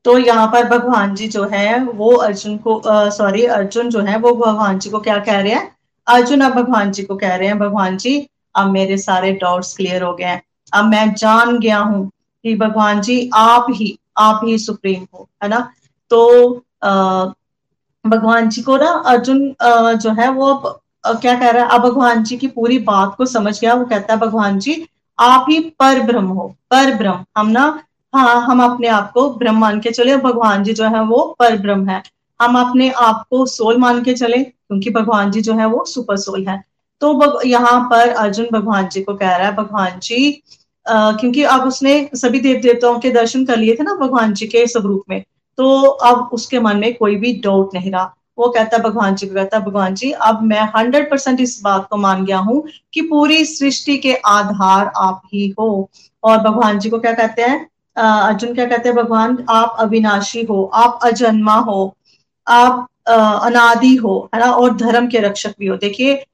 तो यहाँ पर भगवान जी जो है, वो अर्जुन को सॉरी अर्जुन जो है, वो भगवान जी को क्या कह रहे हैं? अर्जुन अब भगवान जी को कह रहे हैं, भगवान जी, अब मेरे सारे डाउट्स क्लियर हो गए हैं। अब मैं जान गया हूँ कि भगवान जी आप ही आप ही सुप्रीम हो, है ना? तो भगवान जी को ना अर्जुन जो है, वो अब क्या कह रहा है? अब भगवान जी की पूरी बात को समझ गया। वो कहता है, भगवान जी आप ही पर ब्रह्म हो पर ब्रह्म। हम ना हाँ हम अपने आप को ब्रह्म मान के चले भगवान जी जो है वो पर ब्रह्म है। हम अपने आप को सोल मान के चले क्योंकि भगवान जी जो है वो सुपर सोल है। तो यहाँ पर अर्जुन भगवान जी को कह रहा है भगवान जी आ, क्योंकि अब उसने सभी देव देवताओं के दर्शन कर लिए थे ना भगवान जी के स्वरूप में तो अब उसके मन में कोई भी डाउट नहीं रहा। वो कहता है, भगवान जी को कहता भगवान जी, अब मैं हंड्रेड परसेंट इस बात को मान गया हूँ कि पूरी सृष्टि के आधार आप ही हो। और भगवान जी को क्या कहते हैं? अर्जुन क्या कहते हैं? भगवान, आप अविनाशी हो, आप अजन्मा हो, आप अनादि हो, है ना, और धर्म के रक्षक भी हो। देखिए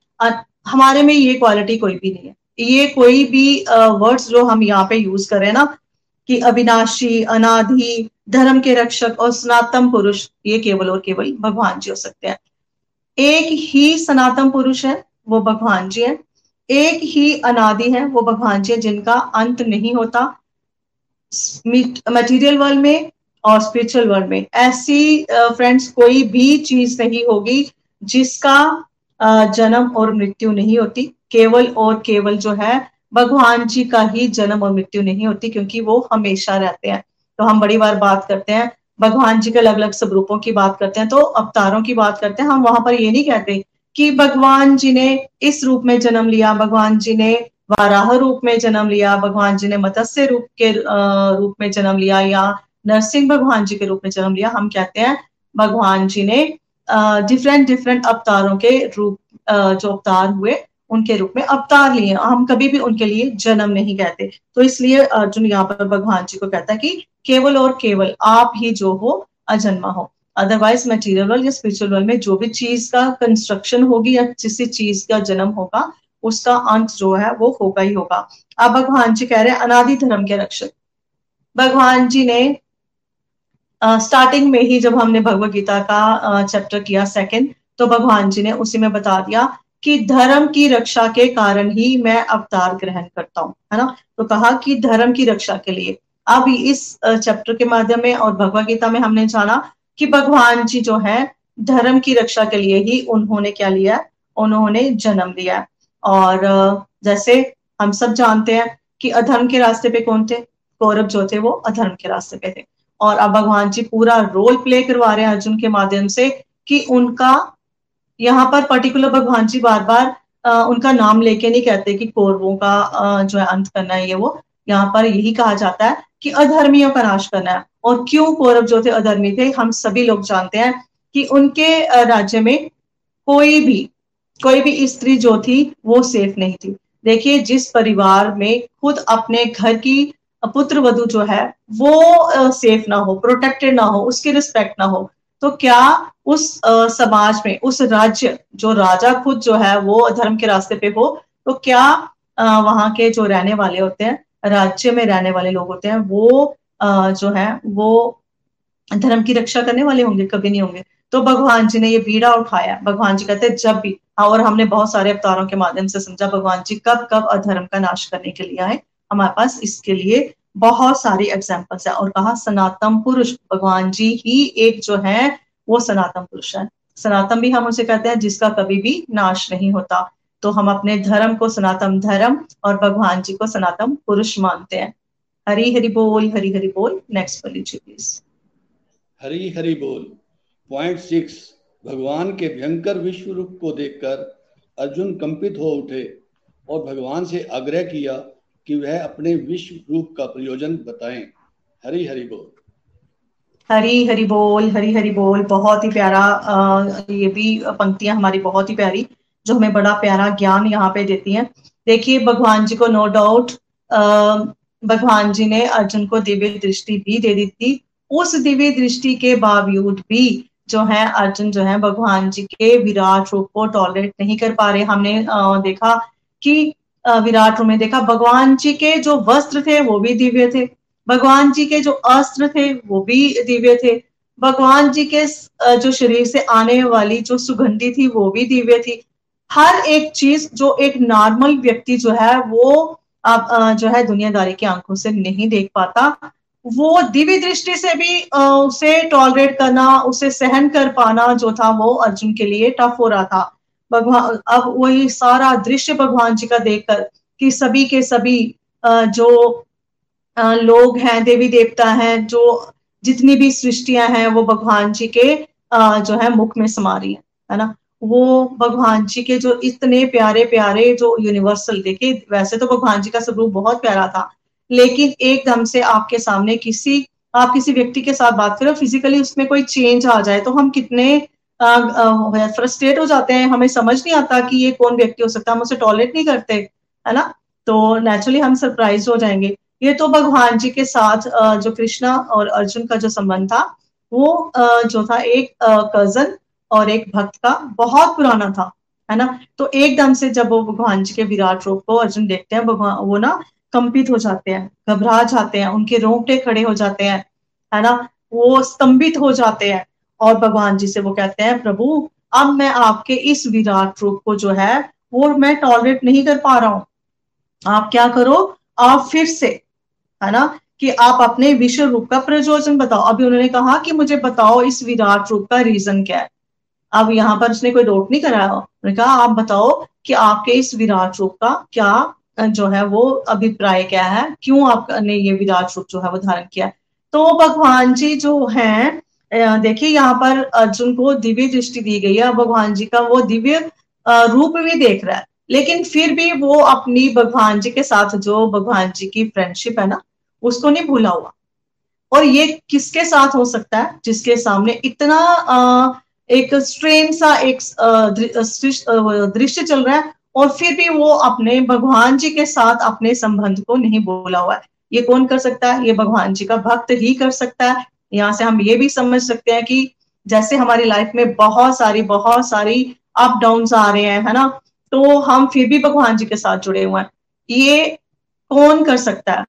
हमारे में ये क्वालिटी कोई भी नहीं है। ये कोई भी वर्ड्स जो हम यहाँ पे यूज़ करें ना, कि अविनाशी अनाधि धर्म के रक्षक और सनातन पुरुष, ये केवल और केवल भगवान जी हो सकते हैं। एक ही सनातन पुरुष है, वो भगवान जी है। एक ही अनादि है, वो भगवान जी है, जिनका अंत नहीं होता। मटेरियल वर्ल्ड में और स्पिरिचुअल वर्ल्ड में। ऐसी फ्रेंड्स कोई भी चीज़ नहीं होगी जिसका जन्म और मृत्यु नहीं होती। केवल और केवल जो है, भगवान जी का ही जन्म और मृत्यु नहीं होती, क्योंकि वो हमेशा रहते हैं। तो हम बड़ी बार बात करते हैं, भगवान जी के अलग अलग स्वरूपों की बात करते हैं तो अवतारों की बात करते हैं। हम वहाँ पर ये नहीं कहते कि भगवान जी ने इस रूप में जन्म लिया, भगवान जी ने वाराह रूप में जन्म लिया, भगवान जी ने मत्स्य रूप के रूप में जन्म लिया या नरसिंह भगवान जी के रूप में जन्म लिया। हम कहते हैं भगवान जी ने डिफरेंट डिफरेंट अवतारों के रूप जो अवतार हुए उनके रूप में अवतार लिए हम कभी भी उनके लिए जन्म नहीं कहते। तो इसलिए अर्जुन यहाँ पर भगवान जी को कहता है कि केवल और केवल आप ही जो हो, अजन्मा हो। अदरवाइज़ मटेरियल वर्ल्ड या स्पिरिचुअल वर्ल्ड में जो भी चीज़ का कंस्ट्रक्शन होगी या किसी चीज़ का जन्म होगा, उसका अंत जो है, वो होगा ही होगा। अब भगवान जी कह रहे हैं, अनादि धर्म के रक्षक। भगवान जी ने स्टार्टिंग में ही जब हमने भगवत गीता का चैप्टर किया सेकंड तो भगवान जी ने उसी में बता दिया कि धर्म की रक्षा के कारण ही मैं अवतार ग्रहण करता हूँ, है ना? तो कहा कि धर्म की रक्षा के लिए। अब इस चैप्टर के माध्यम में और भगवत गीता में हमने जाना कि भगवान जी जो है, धर्म की रक्षा के लिए ही उन्होंने क्या लिया उन्होंने जन्म लिया और जैसे हम सब जानते हैं कि अधर्म के रास्ते पे कौन थे? कौरव जो थे वो अधर्म के रास्ते पे थे। और अब भगवान जी पूरा रोल प्ले करवा रहे हैं अर्जुन के माध्यम से कि उनका यहाँ पर पर्टिकुलर भगवान जी बार बार आ, उनका नाम लेके नहीं कहते कि कौरवों का आ, जो है अंत करना है ये वो। यहाँ पर यही कहा जाता है कि अधर्मियों का नाश करना है। और क्यों कौरव जो थे अधर्मी थे हम सभी लोग जानते हैं कि उनके राज्य में कोई भी कोई भी स्त्री जो थी वो सेफ़ नहीं थी। देखिए जिस परिवार में खुद अपने घर की पुत्र वधु जो है वो सेफ़ ना हो प्रोटेक्टेड ना हो उसकी रिस्पेक्ट ना हो तो क्या उस समाज में उस राज्य जो राजा खुद जो है वो धर्म के रास्ते पे हो तो क्या वहाँ के जो रहने वाले होते हैं राज्य में रहने वाले लोग होते हैं वो जो है वो धर्म की रक्षा करने वाले होंगे? कभी नहीं होंगे। तो भगवान जी ने ये बीड़ा उठाया। भगवान जी कहते हैं जब भी। हाँ, और हमने बहुत सारे अवतारों के माध्यम से समझा भगवान जी कब कब अधर्म का नाश करने के लिए आए? हमारे पास इसके लिए बहुत सारी एग्जाम्पल्स है और कहा सनातन पुरुष, भगवान जी ही एक जो है, वो सनातन पुरुष है। सनातन भी हम उसे कहते हैं, जिसका कभी भी नाश नहीं होता। तो हम अपने धर्म को सनातन धर्म और भगवान जी को सनातन पुरुष मानते हैं। हरी हरि बोल, हरी हरि बोल। नेक्स्ट पर लीजिए प्लीज़ हरी हरि बोल। पॉइंट सिक्स भगवान के भयंकर विश्व रूप को देखकर अर्जुन कंपित हो उठे और भगवान से आग्रह किया कि वह अपने विश्व रूप का प्रयोजन बताएँ। हरी हरि बोल। हरी हरि बोल हरी हरि बोल। बहुत ही प्यारा आ, ये भी पंक्तियाँ हमारी बहुत ही प्यारी जो हमें बड़ा प्यारा ज्ञान यहाँ पे देती हैं। देखिए भगवान जी को नो डाउट भगवान जी ने अर्जुन को दिव्य दृष्टि भी दे दी थी। उस दिव्य दृष्टि के बावजूद भी जो है अर्जुन जो है भगवान जी के विराट रूप को टॉलरेट नहीं कर पा रहे। हमने आ, देखा कि विराट रूप में देखा। भगवान जी के जो वस्त्र थे, वो भी दिव्य थे। भगवान जी के जो अस्त्र थे, वो भी दिव्य थे। भगवान जी के जो शरीर से आने वाली जो सुगंधी थी, वो भी दिव्य थी। हर एक चीज़ जो एक नॉर्मल व्यक्ति जो है, वो अब जो है दुनियादारी की आँखों से नहीं देख पाता। वो दिव्य दृष्टि से भी उसे टॉलरेट करना, उसे सहन कर पाना जो था, वो अर्जुन के लिए टफ हो रहा था। भगवान, अब वही सारा दृश्य भगवान जी का देखकर कि सभी के सभी जो लोग हैं, देवी देवता हैं, जो जितनी भी सृष्टियाँ हैं, वो भगवान जी के जो है मुख में समा रही है है ना? वो भगवान जी के जो इतने प्यारे प्यारे जो यूनिवर्सल देखे वैसे तो भगवान जी का स्वरूप बहुत प्यारा था, लेकिन एकदम से आपके सामने किसी, आप किसी व्यक्ति के साथ बात करो फिजिकली उसमें कोई चेंज आ जाए तो हम कितने फ्रस्ट्रेट हो जाते हैं, हमें समझ नहीं आता कि ये कौन व्यक्ति हो सकता है, हम उसे टॉयलेट नहीं करते, है ना? तो नेचुरली हम सरप्राइज़ हो जाएँगे। ये तो भगवान जी के साथ जो कृष्णा और अर्जुन का जो संबंध था, वो जो था एक कज़न और एक भक्त का, बहुत पुराना था, है ना? तो एकदम से जब वो भगवान जी के विराट रूप को अर्जुन देखते हैं भगवान वो ना कंपित हो जाते हैं, घबरा जाते हैं, उनके रोंगटे खड़े हो जाते हैं, है ना? वो स्तंभित हो जाते हैं। और भगवान जी से वो कहते हैं, प्रभु, अब मैं आपके इस विराट रूप को जो है, वो मैं टॉलरेट नहीं कर पा रहा हूँ। आप क्या करो, आप फिर से, है ना, कि आप अपने विश्व रूप का प्रयोजन बताओ। अभी उन्होंने कहा कि मुझे बताओ इस विराट रूप का रीजन क्या है। अब यहाँ पर उसने कोई डोट नहीं कराया। उन्होंने कहा, आप बताओ कि आपके इस विराट रूप का क्या, जो है, वो अभिप्राय क्या है? क्यों आपने ये विराट रूप जो है, वो धारण किया है? तो भगवान जी जो हैं देखिए, यहाँ पर अर्जुन को दिव्य दृष्टि दी गई है भगवान जी का वो दिव्य रूप भी देख रहा है। लेकिन फिर भी वो अपनी भगवान जी के साथ, जो भगवान जी की फ्रेंडशिप है ना, उसको नहीं भूला हुआ। और ये किसके साथ हो सकता है? जिसके सामने इतना एक स्ट्रेन सा एक दृश्य चल रहा है और फिर भी वो अपने भगवान जी के साथ अपने संबंध को नहीं बोला हुआ है। ये कौन कर सकता है? ये भगवान जी का भक्त ही कर सकता है। यहाँ से हम ये भी समझ सकते हैं कि जैसे हमारी लाइफ में बहुत सारी बहुत सारी अप डाउन आ रहे हैं, है ना? तो हम फिर भी भगवान जी के साथ जुड़े हुए हैं। ये कौन कर सकता है?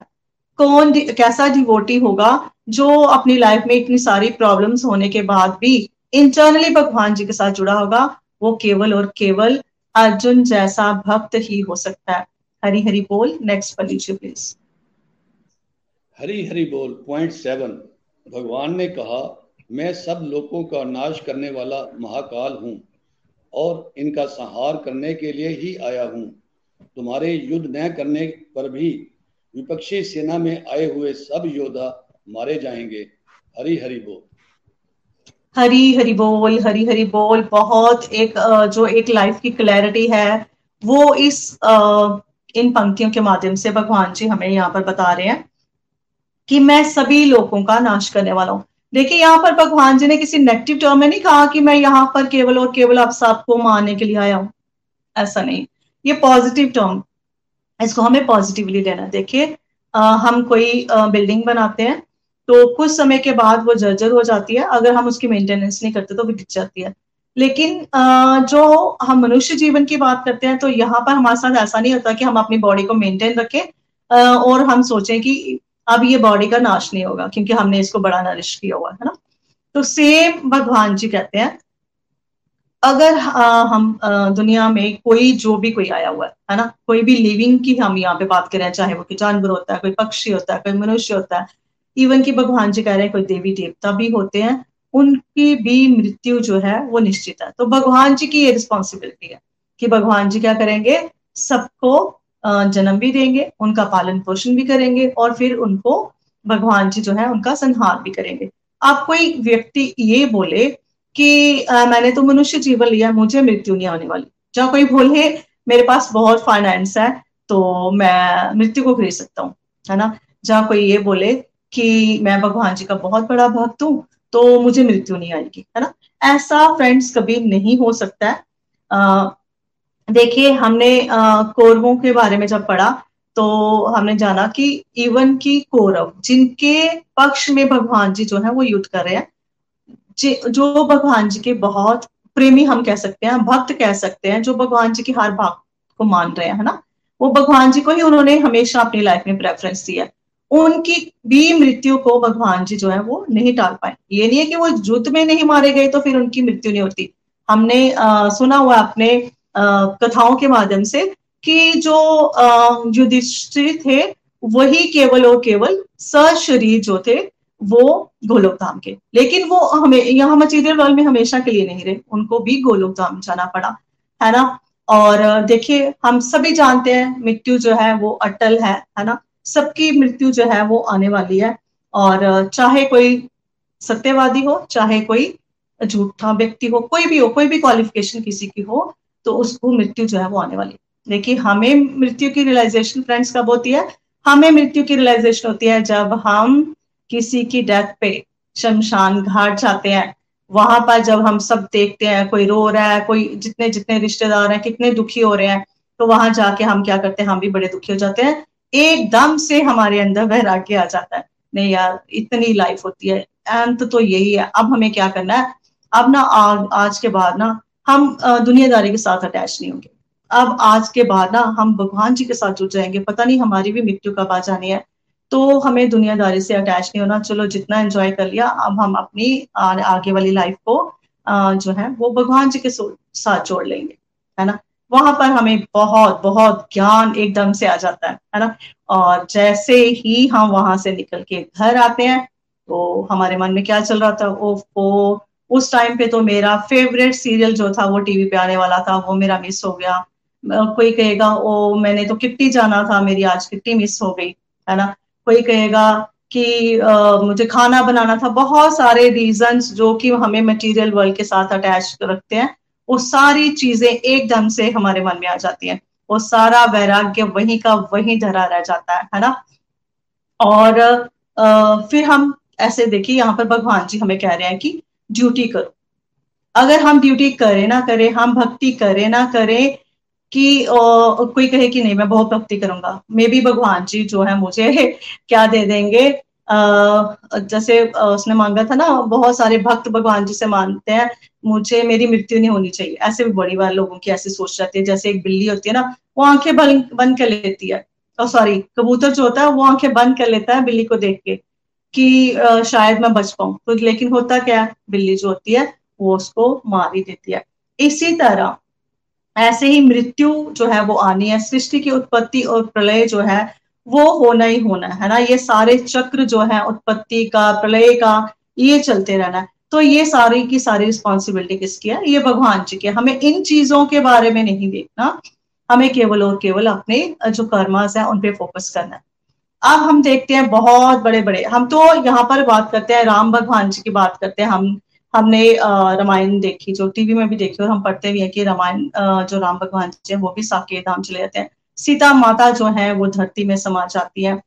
कौन कैसा डिवोटी होगा जो अपनी लाइफ में इतनी सारी प्रॉब्लम्स होने के बाद भी इंटरनली भगवान जी के साथ जुड़ा होगा? वो केवल और केवल अर्जुन जैसा भक्त ही हो सकता है। हरी हरी बोल नेक्स्ट पर लीजिए प्लीज़ हरी हरी बोल पॉइंट सेवन भगवान ने कहा, मैं सब लोगों का नाश करने वाला महाकाल हूँ और इनका संहार करने के लिए ही आया हूँ। तुम्हारे युद्ध न करने पर भी विपक्षी सेना में आए हुए सब योद्धा मारे जाएँगे। हरी हरी बोल। हरी हरी बोल, हरी हरी बोल। बहुत एक जो एक लाइफ की क्लैरिटी है, वो इस इन पंक्तियों के माध्यम से भगवान जी हमें यहाँ पर बता रहे हैं। कि मैं सभी लोगों का नाश करने वाला हूँ। देखिए, यहाँ पर भगवान जी ने किसी नेगेटिव टर्म में नहीं कहा कि मैं यहाँ पर केवल और केवल आप सबको मारने के लिए आया हूँ। ऐसा नहीं। ये पॉजिटिव टर्म इसको हमें पॉजिटिवली लेना देखिए हम कोई बिल्डिंग बनाते हैं तो कुछ समय के बाद वो जर्जर हो जाती है। अगर हम उसकी मेंटेनेंस नहीं करते तो गिर जाती है। लेकिन जो हम मनुष्य जीवन की बात करते हैं तो यहाँ पर हमारे साथ ऐसा नहीं होता कि हम अपनी बॉडी को मेंटेन रखें और हम सोचें कि अब ये बॉडी का नाश नहीं होगा क्योंकि हमने इसको बड़ा नरिश किया हुआ है ना? तो सेम भगवान जी कहते हैं अगर आ, हम आ, दुनिया में कोई जो भी कोई आया हुआ है है ना? कोई भी लिविंग की हम यहाँ पे बात करें चाहे वो कोई जानवर होता है कोई पक्षी होता है कोई मनुष्य होता है इवन की भगवान जी कह रहे हैं कोई देवी देवता भी होते हैं उनकी भी मृत्यु जो है वो निश्चित है। तो भगवान जी की ये रिस्पॉन्सिबिलिटी है कि भगवान जी क्या करेंगे? सबको जन्म भी देंगे उनका पालन पोषण भी करेंगे और फिर उनको भगवान जी जो है उनका संहार भी करेंगे। आप कोई व्यक्ति ये बोले कि आ, मैंने तो मनुष्य जीवन लिया मुझे मृत्यु नहीं आने वाली। जहाँ कोई बोले मेरे पास बहुत फाइनेंस है तो मैं मृत्यु को खरीद सकता हूँ। है ना? जहाँ कोई ये बोले कि मैं भगवान जी का बहुत बड़ा भक्त हूँ तो मुझे मृत्यु नहीं आएगी। है ना? ऐसा फ्रेंड्स कभी नहीं हो सकता है। देखिए हमने कौरवों के बारे में जब पढ़ा तो हमने जाना कि इवन की कौरव जिनके पक्ष में भगवान जी जो है वो युद्ध कर रहे हैं। जो भगवान जी के बहुत प्रेमी हम कह सकते हैं भक्त कह सकते हैं जो भगवान जी की हर बात को मान रहे हैं है ना? वो भगवान जी को ही उन्होंने हमेशा अपनी लाइफ में प्रेफरेंस दिया उनकी भी मृत्यु को भगवान जी जो है वो नहीं टाल पाए। ये नहीं है कि वो युद्ध में नहीं मारे गए तो फिर उनकी मृत्यु नहीं होती। हमने आ, सुना हुआ अपने कथाओं के माध्यम से कि जो युधिष्ठिर थे, वही केवल और केवल शरीर जो थे, वो गोलोक धाम के। लेकिन वो हमें, यहाँ मचीरियल वर्ल्ड में हमेशा के लिए नहीं रहे, उनको भी गोलोक धाम जाना पड़ा, है ना? और, देखिए, हम सभी जानते हैं, मृत्यु जो है, वो अटल है है ना? सबकी मृत्यु जो है, वो आने वाली है। और, चाहे कोई सत्यवादी हो, चाहे कोई झूठा व्यक्ति हो, कोई भी हो, कोई भी क्वालिफिकेशन किसी की हो तो उसको मृत्यु जो है वो आने वाली देखिए, हमें मृत्यु की रियलाइजेशन फ्रेंड्स कब होती है? हमें मृत्यु की रियलाइजेशन होती है जब हम किसी की डेथ पे शमशान घाट जाते हैं। वहाँ पर जब हम सब देखते हैं, कोई रो रहा है, कोई जितने जितने रिश्तेदार हैं, कितने दुखी हो रहे हैं तो वहाँ जाके हम क्या करते हैं? हम भी बड़े दुखी हो जाते हैं। एकदम से हमारे अंदर वैराग्य आ जाता है। नहीं यार, इतनी लाइफ होती है। अंत तो यही है। अब हमें क्या करना है? अब ना आज के बाद ना हम दुनियादारी के साथ अटैच नहीं होंगे। अब आज के बाद ना हम भगवान जी के साथ जुड़ जाएँगे। पता नहीं हमारी भी मृत्यु कब आ जानी है। तो हमें दुनियादारी से अटैच नहीं होना। चलो जितना एंजॉय कर लिया अब हम अपनी आगे वाली लाइफ को जो है वो भगवान जी के साथ जोड़ लेंगे। है ना? वहाँ पर हमें बहुत बहुत ज्ञान एकदम से आ जाता है। है ना? और जैसे ही हम वहाँ से निकल के घर आते हैं तो हमारे मन में क्या चल रहा था? ओ, ओ उस टाइम पे तो मेरा फेवरेट सीरियल जो था वो टीवी पे आने वाला था वो मेरा मिस हो गया। कोई कहेगा ओ मैंने तो किट्टी जाना था मेरी आज किट्टी मिस हो गई है ना? कोई कहेगा कि आ, मुझे खाना बनाना था। बहुत सारे रीजंस जो कि हमें मटेरियल वर्ल्ड के साथ अटैच रखते हैं वो सारी चीज़ें एकदम से हमारे मन में आ जाती हैं। वो सारा वैराग्य वहीं का वहीं धरा रह जाता है है ना? और आ, फिर हम ऐसे देखिए यहाँ पर भगवान जी हमें कह रहे हैं कि ड्यूटी करो। अगर हम ड्यूटी करें ना करें, हम भक्ति करें ना करें कि कोई कहे कि नहीं, मैं बहुत भक्ति करूँगा। मे भी भगवान जी जो है मुझे क्या दे देंगे। अः, जैसे उसने मांगा था ना, बहुत सारे भक्त भगवान जी से मानते हैं, मुझे मेरी मृत्यु नहीं होनी चाहिए। ऐसे भी बड़ी बार लोगों की ऐसी सोच जाती है, जैसे एक बिल्ली होती है ना, वो आँखें बंद बंद कर लेती है। और सॉरी कबूतर जो होता है, वो आँखें बंद कर लेता है बिल्ली को देख के। कि शायद मैं बच पाऊँ। तो लेकिन होता क्या है, बिल्ली जो होती है, वो उसको मार ही देती है। इसी तरह, ऐसे ही मृत्यु जो है, वो आनी है। सृष्टि की उत्पत्ति और प्रलय जो है, वो होना ही होना है ना? ये सारे चक्र जो है, उत्पत्ति का, प्रलय का, ये चलते रहना है। तो ये सारी की सारी रिस्पॉन्सिबिलिटी किसकी है? ये भगवान जी की हमें इन चीज़ों के बारे में नहीं देखना। हमें केवल और केवल अपने जो कर्मास है, उन पे फोकस करना है। अब हम देखते हैं बहुत बड़े बड़े हम तो यहाँ पर बात करते हैं, राम भगवान जी की बात करते हैं। हम, हमने रामायण देखी, जो टीवी में भी देखी, और हम पढ़ते भी हैं कि रामायण जो राम भगवान जी है, वो भी साकेत धाम चले जाते हैं। सीता माता जो है, वो धरती में समा जाती है।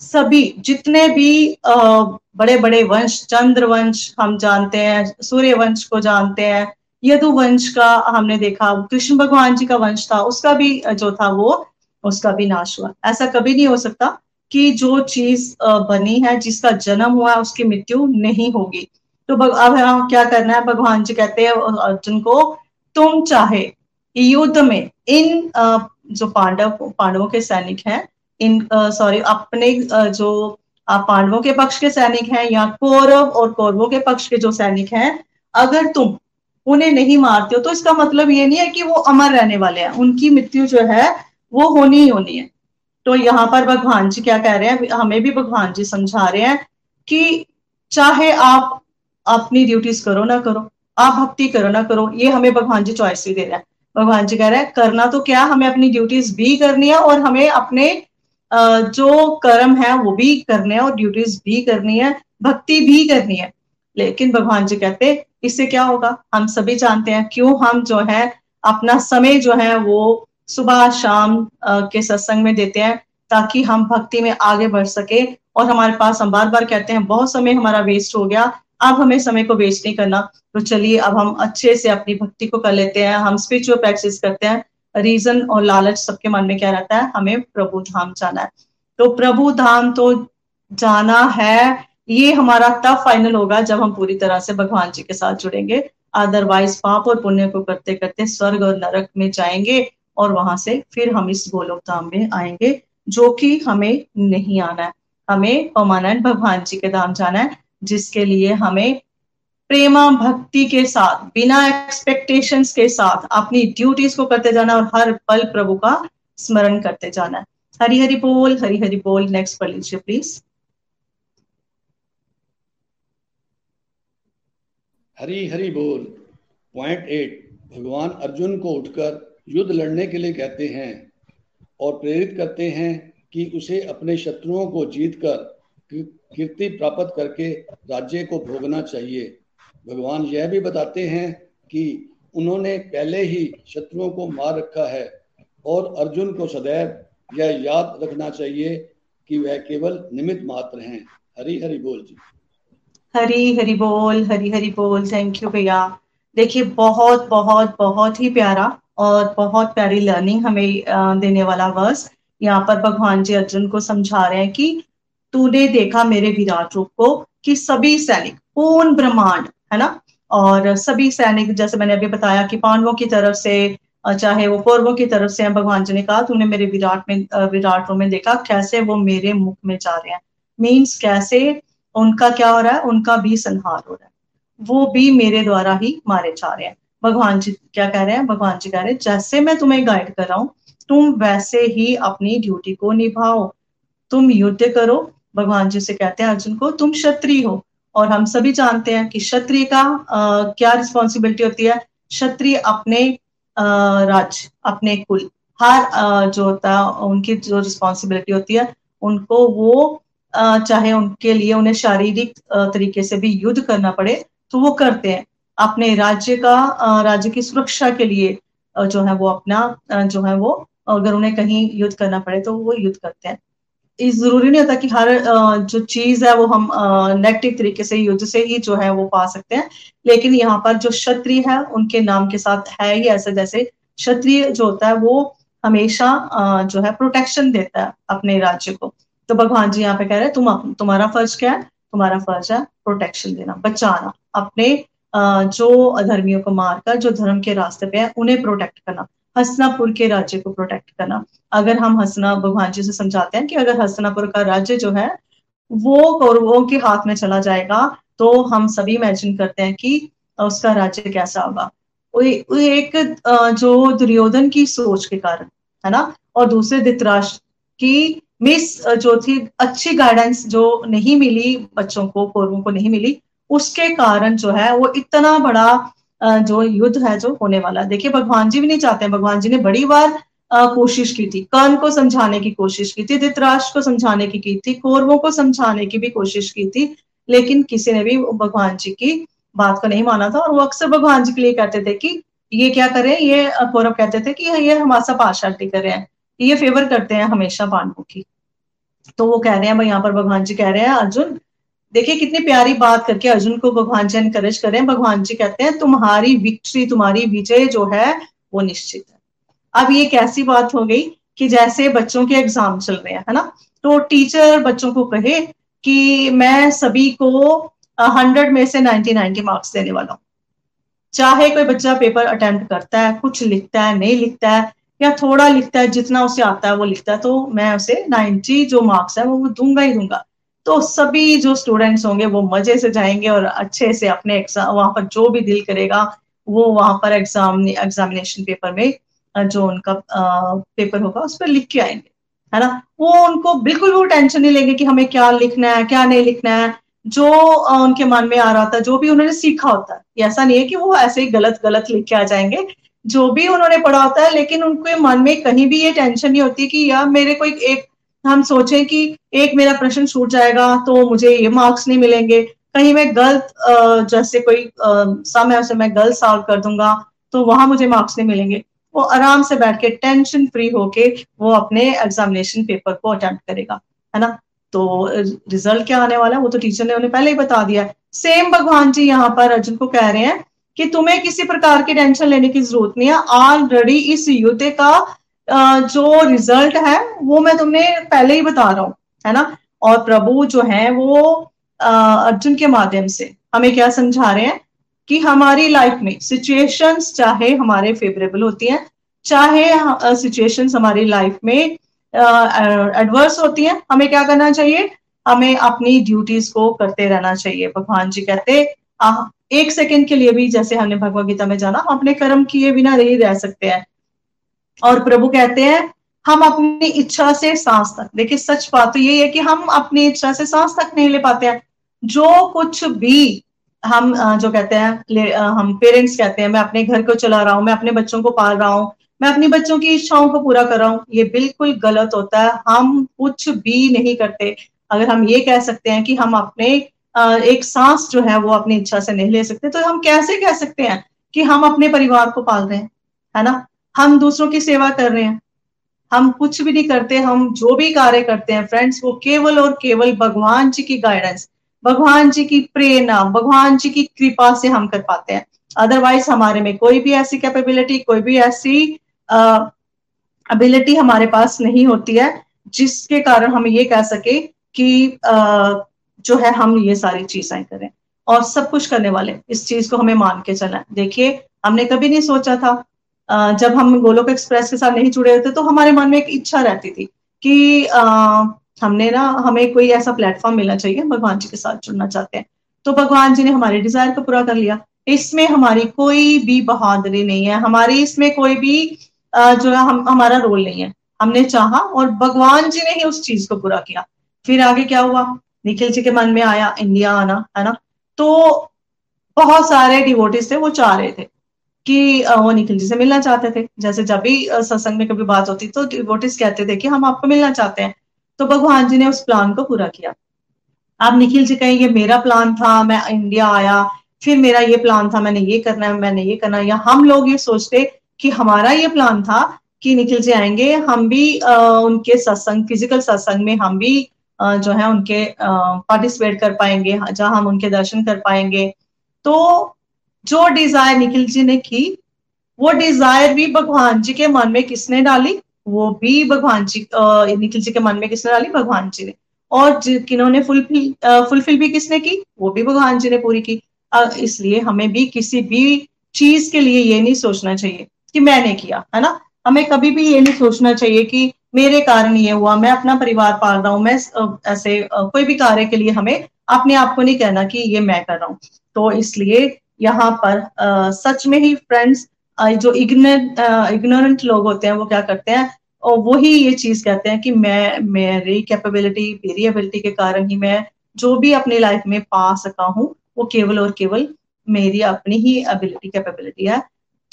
सभी, जितने भी बड़े बड़े वंश, चंद्र वंश हम जानते हैं, सूर्य वंश को जानते हैं, यदु वंश का हमने देखा, कृष्ण भगवान जी का वंश था, उसका भी, जो था वो, उसका भी नाश हुआ। ऐसा कभी नहीं हो सकता। कि जो चीज़ बनी है, जिसका जन्म हुआ है, उसकी मृत्यु नहीं होगी। तो अब हम क्या करना है? भगवान जी कहते हैं अर्जुन को, तुम चाहे, युद्ध में इन जो पांडव, पांडवों के सैनिक हैं, इन सॉरी अपने जो पांडवों के पक्ष के सैनिक हैं या कौरव और कौरवों के पक्ष के जो सैनिक हैं, अगर तुम उन्हें नहीं मारते हो तो इसका मतलब ये नहीं है कि वो अमर रहने वाले हैं। उनकी मृत्यु जो है, वो होनी ही होनी है। तो यहाँ पर भगवान जी क्या कह रहे हैं? हमें भी भगवान जी समझा रहे हैं कि चाहे आप अपनी ड्यूटीज़ करो ना करो, आप भक्ति करो ना करो, ये हमें भगवान जी चॉइस भी दे रहा है। भगवान जी कह रहे हैं, करना तो क्या हमें अपनी ड्यूटीज़ भी करनी है और हमें अपने जो कर्म है वो भी करने हैं और ड्यूटीज़ भी करनी है, भक्ति भी करनी है। लेकिन भगवान जी कहते इससे क्या होगा? हम सभी जानते हैं क्यों हम जो है अपना समय जो है वो सुबह, शाम के सत्संग में देते हैं ताकि हम भक्ति में आगे बढ़ सके। और हमारे पास हम बार बार कहते हैं, बहुत समय हमारा वेस्ट हो गया, अब हमें समय को वेस्ट नहीं करना। तो चलिए, अब हम अच्छे से अपनी भक्ति को कर लेते हैं। हम स्पिरिचुअल प्रैक्टिस करते हैं। रीजन और लालच सबके मन में क्या रहता है? हमें प्रभु धाम जाना है। तो प्रभु धाम तो जाना है। ये हमारा तब फाइनल होगा जब हम पूरी तरह से भगवान जी के साथ जुड़ेंगे। अदरवाइज़ पाप और पुण्य को करते करते स्वर्ग और नरक में जाएँगे। और वहाँ से फिर हम इस गोलोक धाम में आएँगे, जो कि हमें नहीं आना है। हमें परमानेंट भगवान जी के धाम जाना है, जिसके लिए हमें प्रेमा भक्ति के साथ, बिना एक्सपेक्टेशंस के साथ अपनी ड्यूटीज़ को करते जाना और हर पल प्रभु का स्मरण करते जाना हरी हरि बोल हरी हरि बोल नेक्स्ट पढ़ लीजिए प्लीज़ हरी हरि बोल पॉइंट एट भगवान अर्जुन को उठकर युद्ध लड़ने के लिए कहते हैं और प्रेरित करते हैं कि उसे अपने शत्रुओं को जीतकर कीर्ति प्राप्त करके राज्य को भोगना चाहिए। भगवान यह भी बताते हैं कि उन्होंने पहले ही शत्रुओं को मार रखा है और अर्जुन को सदैव यह याद रखना चाहिए कि वह केवल निमित मात्र हैं। हरी हरि बोल जी। हरी हरि बोल, हरी हरि बोल। थैंक यू भैया। देखिए, बहुत बहुत बहुत ही प्यारा और बहुत प्यारी लर्निंग हमें देने वाला वर्स यहाँ पर भगवान जी अर्जुन को समझा रहे हैं कि तूने देखा मेरे विराट रूप को कि सभी सैनिक, पूर्ण ब्रह्मांड, है ना? और सभी सैनिक, जैसे मैंने अभी बताया कि पांडवों की तरफ़ से चाहे वो कौरवों की तरफ़ से भगवान जी ने कहा, तूने मेरे विराट में विराट रूप में देखा कैसे वो मेरे मुख में जा रहे हैं। मीन्स कैसे उनका क्या हो रहा है? उनका भी संहार हो रहा है। वो भी मेरे द्वारा ही मारे जा रहे हैं। भगवान जी क्या कह रहे हैं? भगवान जी कह रहे हैं जैसे मैं तुम्हें गाइड कर रहा हूँ तुम वैसे ही अपनी ड्यूटी को निभाओ। तुम युद्ध करो भगवान जी से कहते हैं अर्जुन को तुम क्षत्रिय हो। और हम सभी जानते हैं कि क्षत्रिय का आ, क्या रिस्पॉन्सिबिलिटी होती है? क्षत्रिय अपने राज्य अपने कुल हर जो होता है उनकी जो रिस्पॉन्सिबिलिटी होती है उनको वो चाहे उनके लिए उन्हें शारीरिक तरीके से भी युद्ध करना पड़े तो वो करते हैं। अपने राज्य का राज्य की सुरक्षा के लिए जो है वो अपना जो है वो, अगर उन्हें कहीं युद्ध करना पड़े तो वो युद्ध करते हैं। इस ज़रूरी नहीं होता कि हर जो चीज़ है वो हम नेगेटिव तरीके से युद्ध से ही जो है वो पा सकते हैं। लेकिन यहाँ पर जो क्षत्रिय है, उनके नाम के साथ है ही ऐसे जैसे क्षत्रिय जो होता है वो हमेशा जो है प्रोटेक्शन देता है अपने राज्य को। तो भगवान जी यहाँ पे कह रहे हैं, तुम तुम्हारा फ़र्ज़ क्या है? तुम्हारा फ़र्ज़ है प्रोटेक्शन देना, बचाना, अपने जो अधर्मियों को मारकर, जो धर्म के रास्ते पे है, उन्हें प्रोटेक्ट करना हसनापुर के राज्य को प्रोटेक्ट करना। अगर हम हसना भगवान जी से समझाते हैं कि अगर हसनापुर का राज्य जो है, वो कौरवों के हाथ में चला जाएगा तो हम सभी इमेजिन करते हैं कि उसका राज्य कैसा होगा। एक जो दुर्योधन की सोच के कारण, है ना? और दूसरे धृतराष्ट्र की मिस जो थी, अच्छी गाइडेंस जो नहीं मिली बच्चों को, कौरवों को नहीं मिली उसके कारण जो है, वो इतना बड़ा जो युद्ध है, जो होने वाला है। देखिए, भगवान जी भी नहीं चाहते हैं। भगवान जी ने बड़ी बार कोशिश की थी। कर्ण को समझाने की कोशिश की थी, धृतराष्ट्र को समझाने की की थी, कौरवों को समझाने की भी कोशिश की थी, लेकिन किसी ने भी भगवान जी की बात को नहीं माना था। और वो अक्सर भगवान जी के लिए कहते थे कि ये क्या करें ये कौरव कहते थे कि ये हमारे साथ पार्शालिटी कर रहे हैं। ये फेवर करते हैं हमेशा पांडवों की। तो वो कह रहे हैं, भाई, यहाँ पर भगवान जी कह रहे हैं, अर्जुन देखिए, कितनी प्यारी बात करके अर्जुन को भगवान जी एनकरेज करें भगवान जी कहते हैं, तुम्हारी विक्ट्री तुम्हारी विजय जो है, वो निश्चित है. अब ये कैसी बात हो गई कि जैसे बच्चों के एग्ज़ाम चल रहे हैं, है ना? तो टीचर बच्चों को कहे कि मैं सभी को हंड्रेड में से नाइनटी नाइनटी मार्क्स देने वाला हूँ। चाहे कोई बच्चा पेपर अटेम्प्ट करता है, कुछ लिखता है, नहीं लिखता है, या थोड़ा लिखता है, जितना उसे आता है, वो लिखता है तो मैं उसे नाइनटी जो मार्क्स है, वो दूँगा ही दूँगा। तो सभी जो स्टूडेंट्स होंगे वो मज़े से जाएँगे और अच्छे से अपने एग्ज़ाम वहाँ पर जो भी दिल करेगा, वो वहाँ पर एग्ज़ाम एग्जामिनेशन पेपर में जो उनका पेपर होगा उस पर लिख के आएँगे, है ना? वो उनको बिल्कुल वो टेंशन नहीं लेंगे कि हमें क्या लिखना है, क्या नहीं लिखना है। जो उनके मन में आ रहा था, जो भी उन्होंने सीखा होता है ऐसा नहीं है कि वो ऐसे ही गलत गलत लिख के आ जाएँगे। जो भी उन्होंने पढ़ा होता है, लेकिन उनके मन में कहीं भी ये टेंशन नहीं होती कि यार मेरे को एक हम सोचें कि एक मेरा प्रश्न छूट जाएगा तो मुझे ये मार्क्स नहीं मिलेंगे। कहीं मैं गलत जैसे कोई सम है उसे मैं गलत सॉल्व कर दूँगा तो वहाँ मुझे मार्क्स नहीं मिलेंगे। वो आराम से बैठ के टेंशन फ्री होके वो अपने एग्जामिनेशन पेपर को अटेम्प्ट करेगा, है ना? तो रिज़ल्ट क्या आने वाला है? वो तो टीचर ने उन्हें पहले ही बता दिया है। सेम भगवान जी यहाँ पर अर्जुन को कह रहे हैं कि तुम्हें किसी प्रकार की टेंशन लेने की ज़रूरत नहीं है। ऑलरेडी इस युद्ध का जो रिज़ल्ट है वो मैं तुम्हें पहले ही बता रहा हूँ है ना? और प्रभु जो है वो अर्जुन के माध्यम से हमें क्या समझा रहे हैं? कि हमारी लाइफ में सिचुएशंस चाहे हमारे फेवरेबल होती हैं चाहे सिचुएशंस हमारी लाइफ में एडवर्स होती हैं हमें क्या करना चाहिए? हमें अपनी ड्यूटीज़ को करते रहना चाहिए। भगवान जी कहते आ, एक सेकंड के लिए भी जैसे हमने भगवत गीता में जाना हम अपने कर्म किए बिना नहीं रह सकते हैं। और प्रभु कहते हैं, हम अपनी इच्छा से सांस तक देखिए, सच बात तो यही है कि हम अपनी इच्छा से सांस तक नहीं ले पाते हैं। जो कुछ भी हम जो कहते हैं हम पेरेंट्स कहते हैं, मैं अपने घर को चला रहा हूँ, मैं अपने बच्चों को पाल रहा हूँ, मैं अपनी बच्चों की इच्छाओं को पूरा कर रहा हूँ, ये बिल्कुल गलत होता है। हम कुछ भी नहीं करते। अगर हम ये कह सकते हैं कि हम अपने एक सांस जो है, वो अपनी इच्छा से नहीं ले सकते तो हम कैसे कह सकते हैं कि हम अपने परिवार को पाल रहे हैं? है ना? हम दूसरों की सेवा कर रहे हैं। हम कुछ भी नहीं करते हम जो भी कार्य करते हैं फ्रेंड्स वो केवल और केवल भगवान जी की गाइडेंस भगवान जी की प्रेरणा भगवान जी की कृपा से हम कर पाते हैं। अदरवाइज़ हमारे में कोई भी ऐसी कैपेबिलिटी कोई भी ऐसी एबिलिटी हमारे पास नहीं होती है जिसके कारण हम ये कह सके कि आ, जो है हम ये सारी चीज़ें करें। और सब कुछ करने वाले इस चीज़ को हमें मान के चला। देखिए हमने कभी नहीं सोचा था जब हम गोलोक एक्सप्रेस के साथ नहीं जुड़े होते तो हमारे मन में एक इच्छा रहती थी कि हमने ना, हमें कोई ऐसा प्लेटफॉर्म मिलना चाहिए भगवान जी के साथ जुड़ना चाहते हैं। तो भगवान जी ने हमारे डिज़ायर को पूरा कर लिया। इसमें हमारी कोई भी बहादुरी नहीं है। हमारी इसमें कोई भी जो है, हम, हमारा रोल नहीं है। हमने चाहा और भगवान जी ने ही उस चीज़ को पूरा किया। फिर आगे क्या हुआ? निखिल जी के मन में आया, इंडिया आना है ना? तो बहुत सारे डिवोटिस थे, वो चाह रहे थे। कि वो निखिल जी से मिलना चाहते थे। जैसे जब भी सत्संग में कभी बात होती तो डिवोटिस कहते थे कि हम आपको मिलना चाहते हैं। तो भगवान जी ने उस प्लान को पूरा किया। आप निखिल जी कहें ये मेरा प्लान था मैं इंडिया आया फिर मेरा ये प्लान था मैंने ये करना है मैंने ये करना या हम लोग ये सोचते कि हमारा ये प्लान था कि निखिल जी आएँगे हम भी आ, उनके सत्संग फ़िज़िकल सत्संग में हम भी आ, जो है उनके पार्टिसिपेट कर पाएँगे जहाँ हम उनके दर्शन कर पाएँगे। तो जो डिज़ायर निखिल जी ने की, वो डिज़ायर भी भगवान जी के मन में किसने डाली? वो भी भगवान जी निखिल जी के मन में किसने डाली? भगवान जी ने। और किन्होंने फुलफिल फुलफिल भी किसने की? वो भी भगवान जी ने पूरी की। इसलिए हमें भी किसी भी चीज़ के लिए ये नहीं सोचना चाहिए कि मैंने किया, है ना? हमें कभी भी ये नहीं सोचना चाहिए कि मेरे कारण ये हुआ, मैं अपना परिवार पाल रहा हूँ, मैं ऐसे कोई भी कार्य के लिए हमें अपने आप को नहीं कहना कि ये मैं कर रहा हूँ। तो इसलिए यहाँ पर आ, सच में ही फ्रेंड्स जो इग्नोरेंट इग्नोरेंट लोग होते हैं वो क्या करते हैं और वही ये चीज़ कहते हैं कि मैं मेरी कैपेबिलिटी मेरी एबिलिटी के कारण ही मैं जो भी अपनी लाइफ में पा सका हूँ वो केवल और केवल मेरी अपनी ही एबिलिटी कैपेबिलिटी है।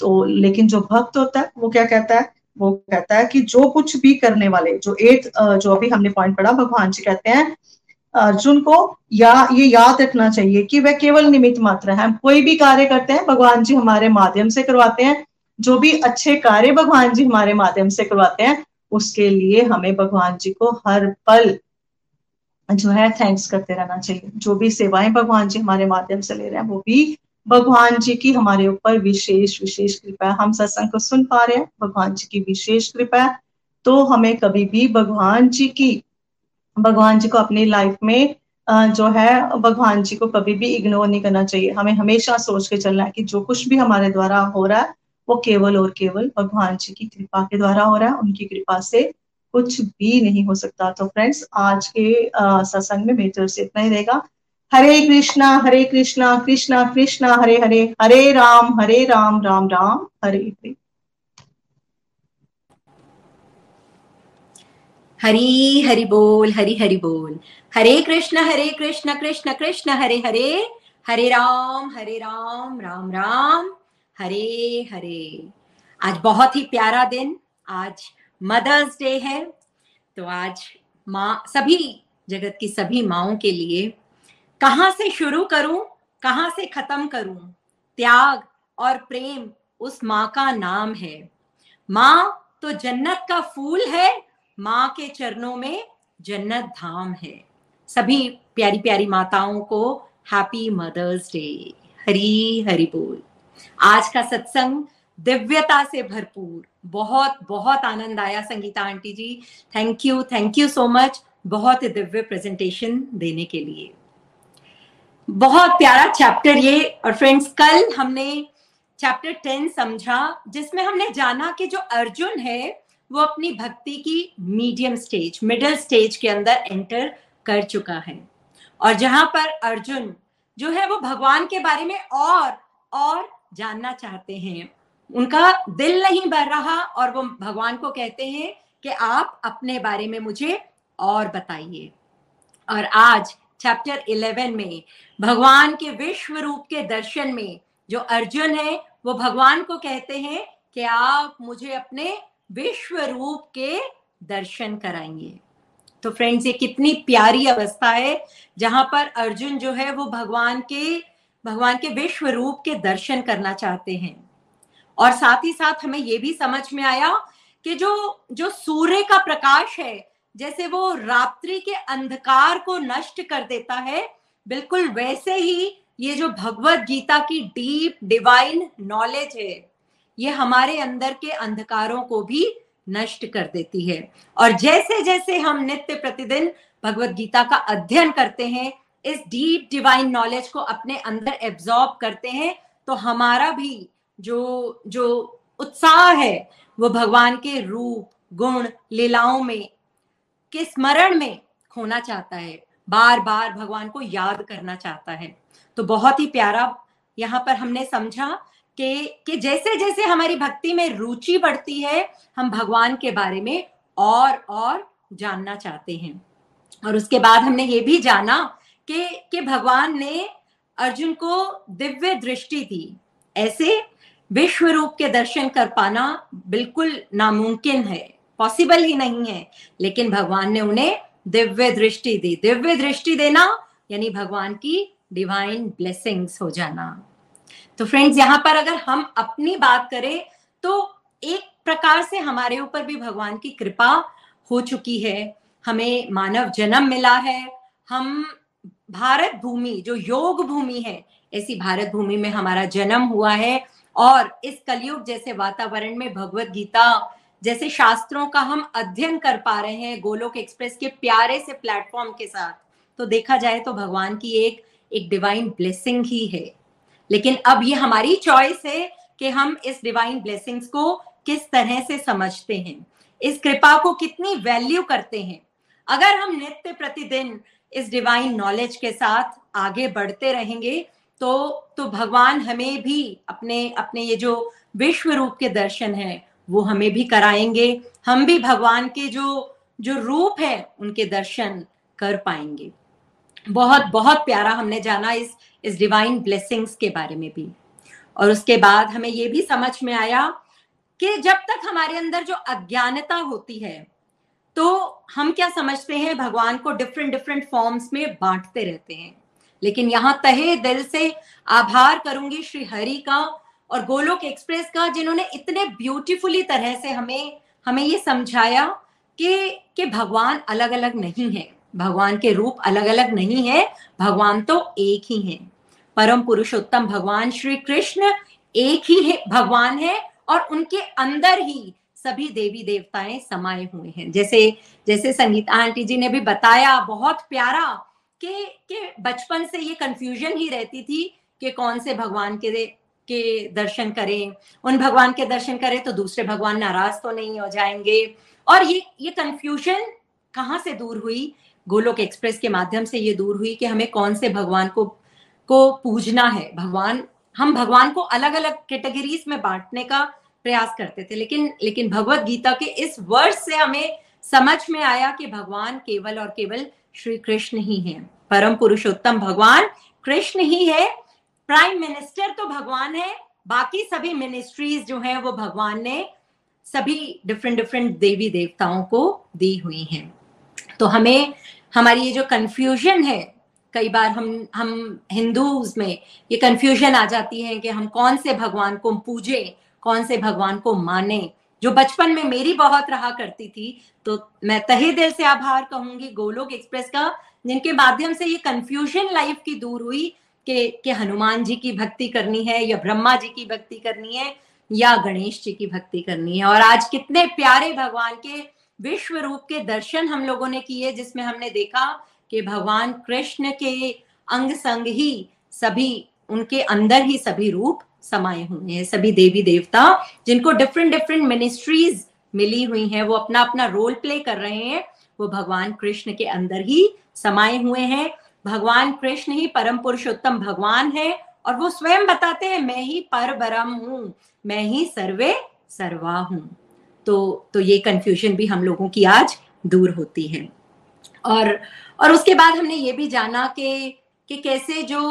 तो लेकिन जो भक्त होता है वो क्या कहता है वो कहता है कि जो कुछ भी करने वाले जो एट जो अभी हमने पॉइंट पढ़ा भगवान जी कहते हैं अर्जुन को या, ये याद रखना चाहिए कि वह केवल निमित्त मात्र है। हम कोई भी कार्य करते हैं, भगवान जी हमारे माध्यम से करवाते हैं। जो भी अच्छे कार्य भगवान जी हमारे माध्यम से करवाते हैं, उसके लिए हमें भगवान जी को हर पल जो है थैंक्स करते रहना चाहिए। जो भी सेवाएँ भगवान जी हमारे माध्यम से ले रहे हैं, वो भी भगवान जी की हमारे ऊपर विशेष विशेष कृपा है। हम सत्संग को सुन पा रहे हैं, भगवान जी की विशेष कृपा है। तो हमें कभी भी भगवान जी की भगवान जी को अपनी लाइफ में जो है, भगवान जी को कभी भी इग्नोर नहीं करना चाहिए। हमें हमेशा सोच के चलना है कि जो कुछ भी हमारे द्वारा हो रहा है, वो केवल और केवल भगवान जी की कृपा के द्वारा हो रहा है। उनकी कृपा से कुछ भी नहीं हो सकता। तो फ्रेंड्स आज के सत्संग में मेरी तरफ़ से इतना ही रहेगा। हरे कृष्णा हरे कृष्णा कृष्णा कृष्णा, हरे हरे हरे राम हरे राम राम राम, हरे हरे। हरी हरि बोल, हरि हरि बोल। हरे कृष्ण हरे कृष्ण कृष्ण कृष्ण, हरे हरे। हरे राम हरे राम राम राम। हरे हरे। आज बहुत ही प्यारा दिन। आज मदर्स डे है। तो आज माँ, सभी जगत की सभी माओ के लिए कहाँ से शुरू करूँ, कहाँ से खत्म करूँ, त्याग और प्रेम उस माँ का नाम है। माँ तो जन्नत का फूल है माँ के चरणों में जन्नत धाम है। सभी प्यारी प्यारी माताओं को happy mothers day Hari Hari बोल। आज का सत्संग दिव्यता से भरपूर। बहुत बहुत आनंद आया Sangeeta aunty ji. Thank you thank you so much बहुत दिव्य प्रेजेंटेशन देने के लिए। बहुत प्यारा चैप्टर ये। और फ्रेंड्स कल हमने चैप्टर टेन समझा, जिसमें हमने जाना कि जो अर्जुन है वो अपनी भक्ति की मीडियम स्टेज मिडिल स्टेज के अंदर एंटर कर चुका है। और जहाँ पर अर्जुन जो है वो भगवान के बारे में और और जानना चाहते हैं, उनका दिल नहीं भर रहा और वो भगवान को कहते हैं कि आप अपने बारे में मुझे और बताइए। और आज चैप्टर 11 में भगवान के विश्व रूप के दर्शन में जो अर्जुन है, वो भगवान को कहते हैं कि आप मुझे अपने विश्व रूप के दर्शन कराएँगे। तो फ्रेंड्स ये कितनी प्यारी अवस्था है, जहाँ पर अर्जुन जो है, वो भगवान के भगवान के विश्व रूप के दर्शन करना चाहते हैं। और साथ ही साथ हमें ये भी समझ में आया कि जो जो सूर्य का प्रकाश है, जैसे वो रात्रि के अंधकार को नष्ट कर देता है, बिल्कुल वैसे ही ये जो भगवत गीता की डीप डिवाइन नॉलेज है ये हमारे अंदर के अंधकारों को भी नष्ट कर देती है। और जैसे जैसे हम नित्य प्रतिदिन भगवत गीता का अध्ययन करते हैं, इस डीप डिवाइन नॉलेज को अपने अंदर एब्जॉर्ब करते हैं तो हमारा भी जो जो उत्साह है, वो भगवान के रूप, गुण, लीलाओं में, के स्मरण में खोना चाहता है। बार बार भगवान को याद करना चाहता है। तो बहुत ही प्यारा यहाँ पर हमने समझा कि कि जैसे जैसे हमारी भक्ति में रुचि बढ़ती है, हम भगवान के बारे में और और जानना चाहते हैं। और उसके बाद हमने ये भी जाना कि कि भगवान ने अर्जुन को दिव्य दृष्टि दी। ऐसे विश्व रूप के दर्शन कर पाना बिल्कुल नामुमकिन है। पॉसिबल ही नहीं है, लेकिन भगवान ने उन्हें दिव्य दृष्टि दी। दिव्य दृष्टि देना, यानी भगवान की डिवाइन ब्लेसिंग्स हो जाना। तो फ्रेंड्स यहाँ पर अगर हम अपनी बात करें तो एक प्रकार से हमारे ऊपर भी भगवान की कृपा हो चुकी है। हमें मानव जन्म मिला है। हम भारत भूमि, जो योग भूमि है, ऐसी भारत भूमि में हमारा जन्म हुआ है। और इस कलयुग जैसे वातावरण में भगवत गीता, जैसे शास्त्रों का हम अध्ययन कर पा रहे हैं, गोलोक एक्सप्रेस के प्यारे से प्लेटफॉर्म के साथ तो देखा जाए तो भगवान की एक एक डिवाइन ब्लेसिंग ही है। लेकिन अब ये हमारी चॉइस है कि हम इस डिवाइन ब्लेसिंग्स को किस तरह से समझते हैं। इस कृपा को कितनी वैल्यू करते हैं। अगर हम नित्य प्रतिदिन इस डिवाइन नॉलेज के साथ आगे बढ़ते रहेंगे तो तो भगवान हमें भी अपने अपने ये जो विश्व रूप के दर्शन है, वो हमें भी कराएँगे। हम भी भगवान के जो जो रूप है, उनके दर्शन कर पाएँगे। बहुत बहुत प्यारा हमने जाना इस इस डिवाइन ब्लेसिंग्स के बारे में भी। और उसके बाद हमें ये भी समझ में आया कि जब तक हमारे अंदर जो अज्ञानता होती है तो हम क्या समझते हैं, भगवान को डिफरेंट डिफरेंट फॉर्म्स में बांटते रहते हैं। लेकिन यहाँ तहे दिल से आभार करूँगी श्री हरि का और गोलोक एक्सप्रेस का, जिन्होंने इतने ब्यूटीफुली तरह से हमें हमें ये समझाया कि कि भगवान अलग अलग नहीं है। भगवान के रूप अलग अलग नहीं है, भगवान तो एक ही है। परम पुरुषोत्तम भगवान श्री कृष्ण एक ही है, भगवान है और उनके अंदर ही सभी देवी देवताएँ समाये हुए हैं। जैसे जैसे संगीता आंटी जी ने भी बताया बहुत प्यारा कि कि बचपन से ये कंफ्यूजन ही रहती थी कि कौन से भगवान के के दर्शन करें। उन भगवान के दर्शन करें तो दूसरे भगवान नाराज़ तो नहीं हो जाएँगे। और ये ये कंफ्यूजन कहाँ से दूर हुई? गोलोक एक्सप्रेस के माध्यम से ये दूर हुई कि हमें कौन से भगवान को को पूजना है। भगवान, हम भगवान को अलग अलग कैटेगरीज में बांटने का प्रयास करते थे, लेकिन लेकिन भगवत गीता के इस वर्ष से हमें समझ में आया कि भगवान केवल और केवल श्री कृष्ण ही है। परम पुरुषोत्तम भगवान कृष्ण ही है, प्राइम मिनिस्टर तो भगवान है, बाकी सभी मिनिस्ट्रीज जो हैं वो भगवान ने सभी डिफरेंट डिफरेंट देवी देवताओं को दी हुई हैं। तो हमें हमारी ये जो कंफ्यूजन है, कई बार हम हम हिंदूज में ये कंफ्यूजन आ जाती है कि हम कौन से भगवान को पूजे, कौन से भगवान को माने। जो बचपन में मेरी बहुत रहा करती थी तो मैं तहे दिल से आभार कहूँगी गोलोक एक्सप्रेस का, जिनके माध्यम से ये कंफ्यूजन लाइफ की दूर हुई कि कि हनुमान जी की भक्ति करनी है, या ब्रह्मा जी की भक्ति करनी है, या गणेश जी की भक्ति करनी है। और आज कितने प्यारे भगवान के विश्व रूप के दर्शन हम लोगों ने किए, जिसमें हमने देखा कि भगवान कृष्ण के अंग संग ही सभी, उनके अंदर ही सभी रूप समाये हुए हैं, सभी देवी देवता, जिनको डिफरेंट डिफरेंट मिनिस्ट्रीज मिली हुई हैं, वो अपना अपना रोल प्ले कर रहे हैं, वो भगवान कृष्ण के अंदर ही समाये हुए हैं। भगवान कृष्ण ही परम पुरुषोत्तम भगवान है, और वो स्वयं बताते हैं, मैं ही पर ब्रह्म हूँ, मैं ही सर्वे, सर्वा हूँ। तो तो ये कंफ्यूजन भी हम लोगों की आज दूर होती है। और और उसके बाद हमने ये भी जाना कि कि कैसे जो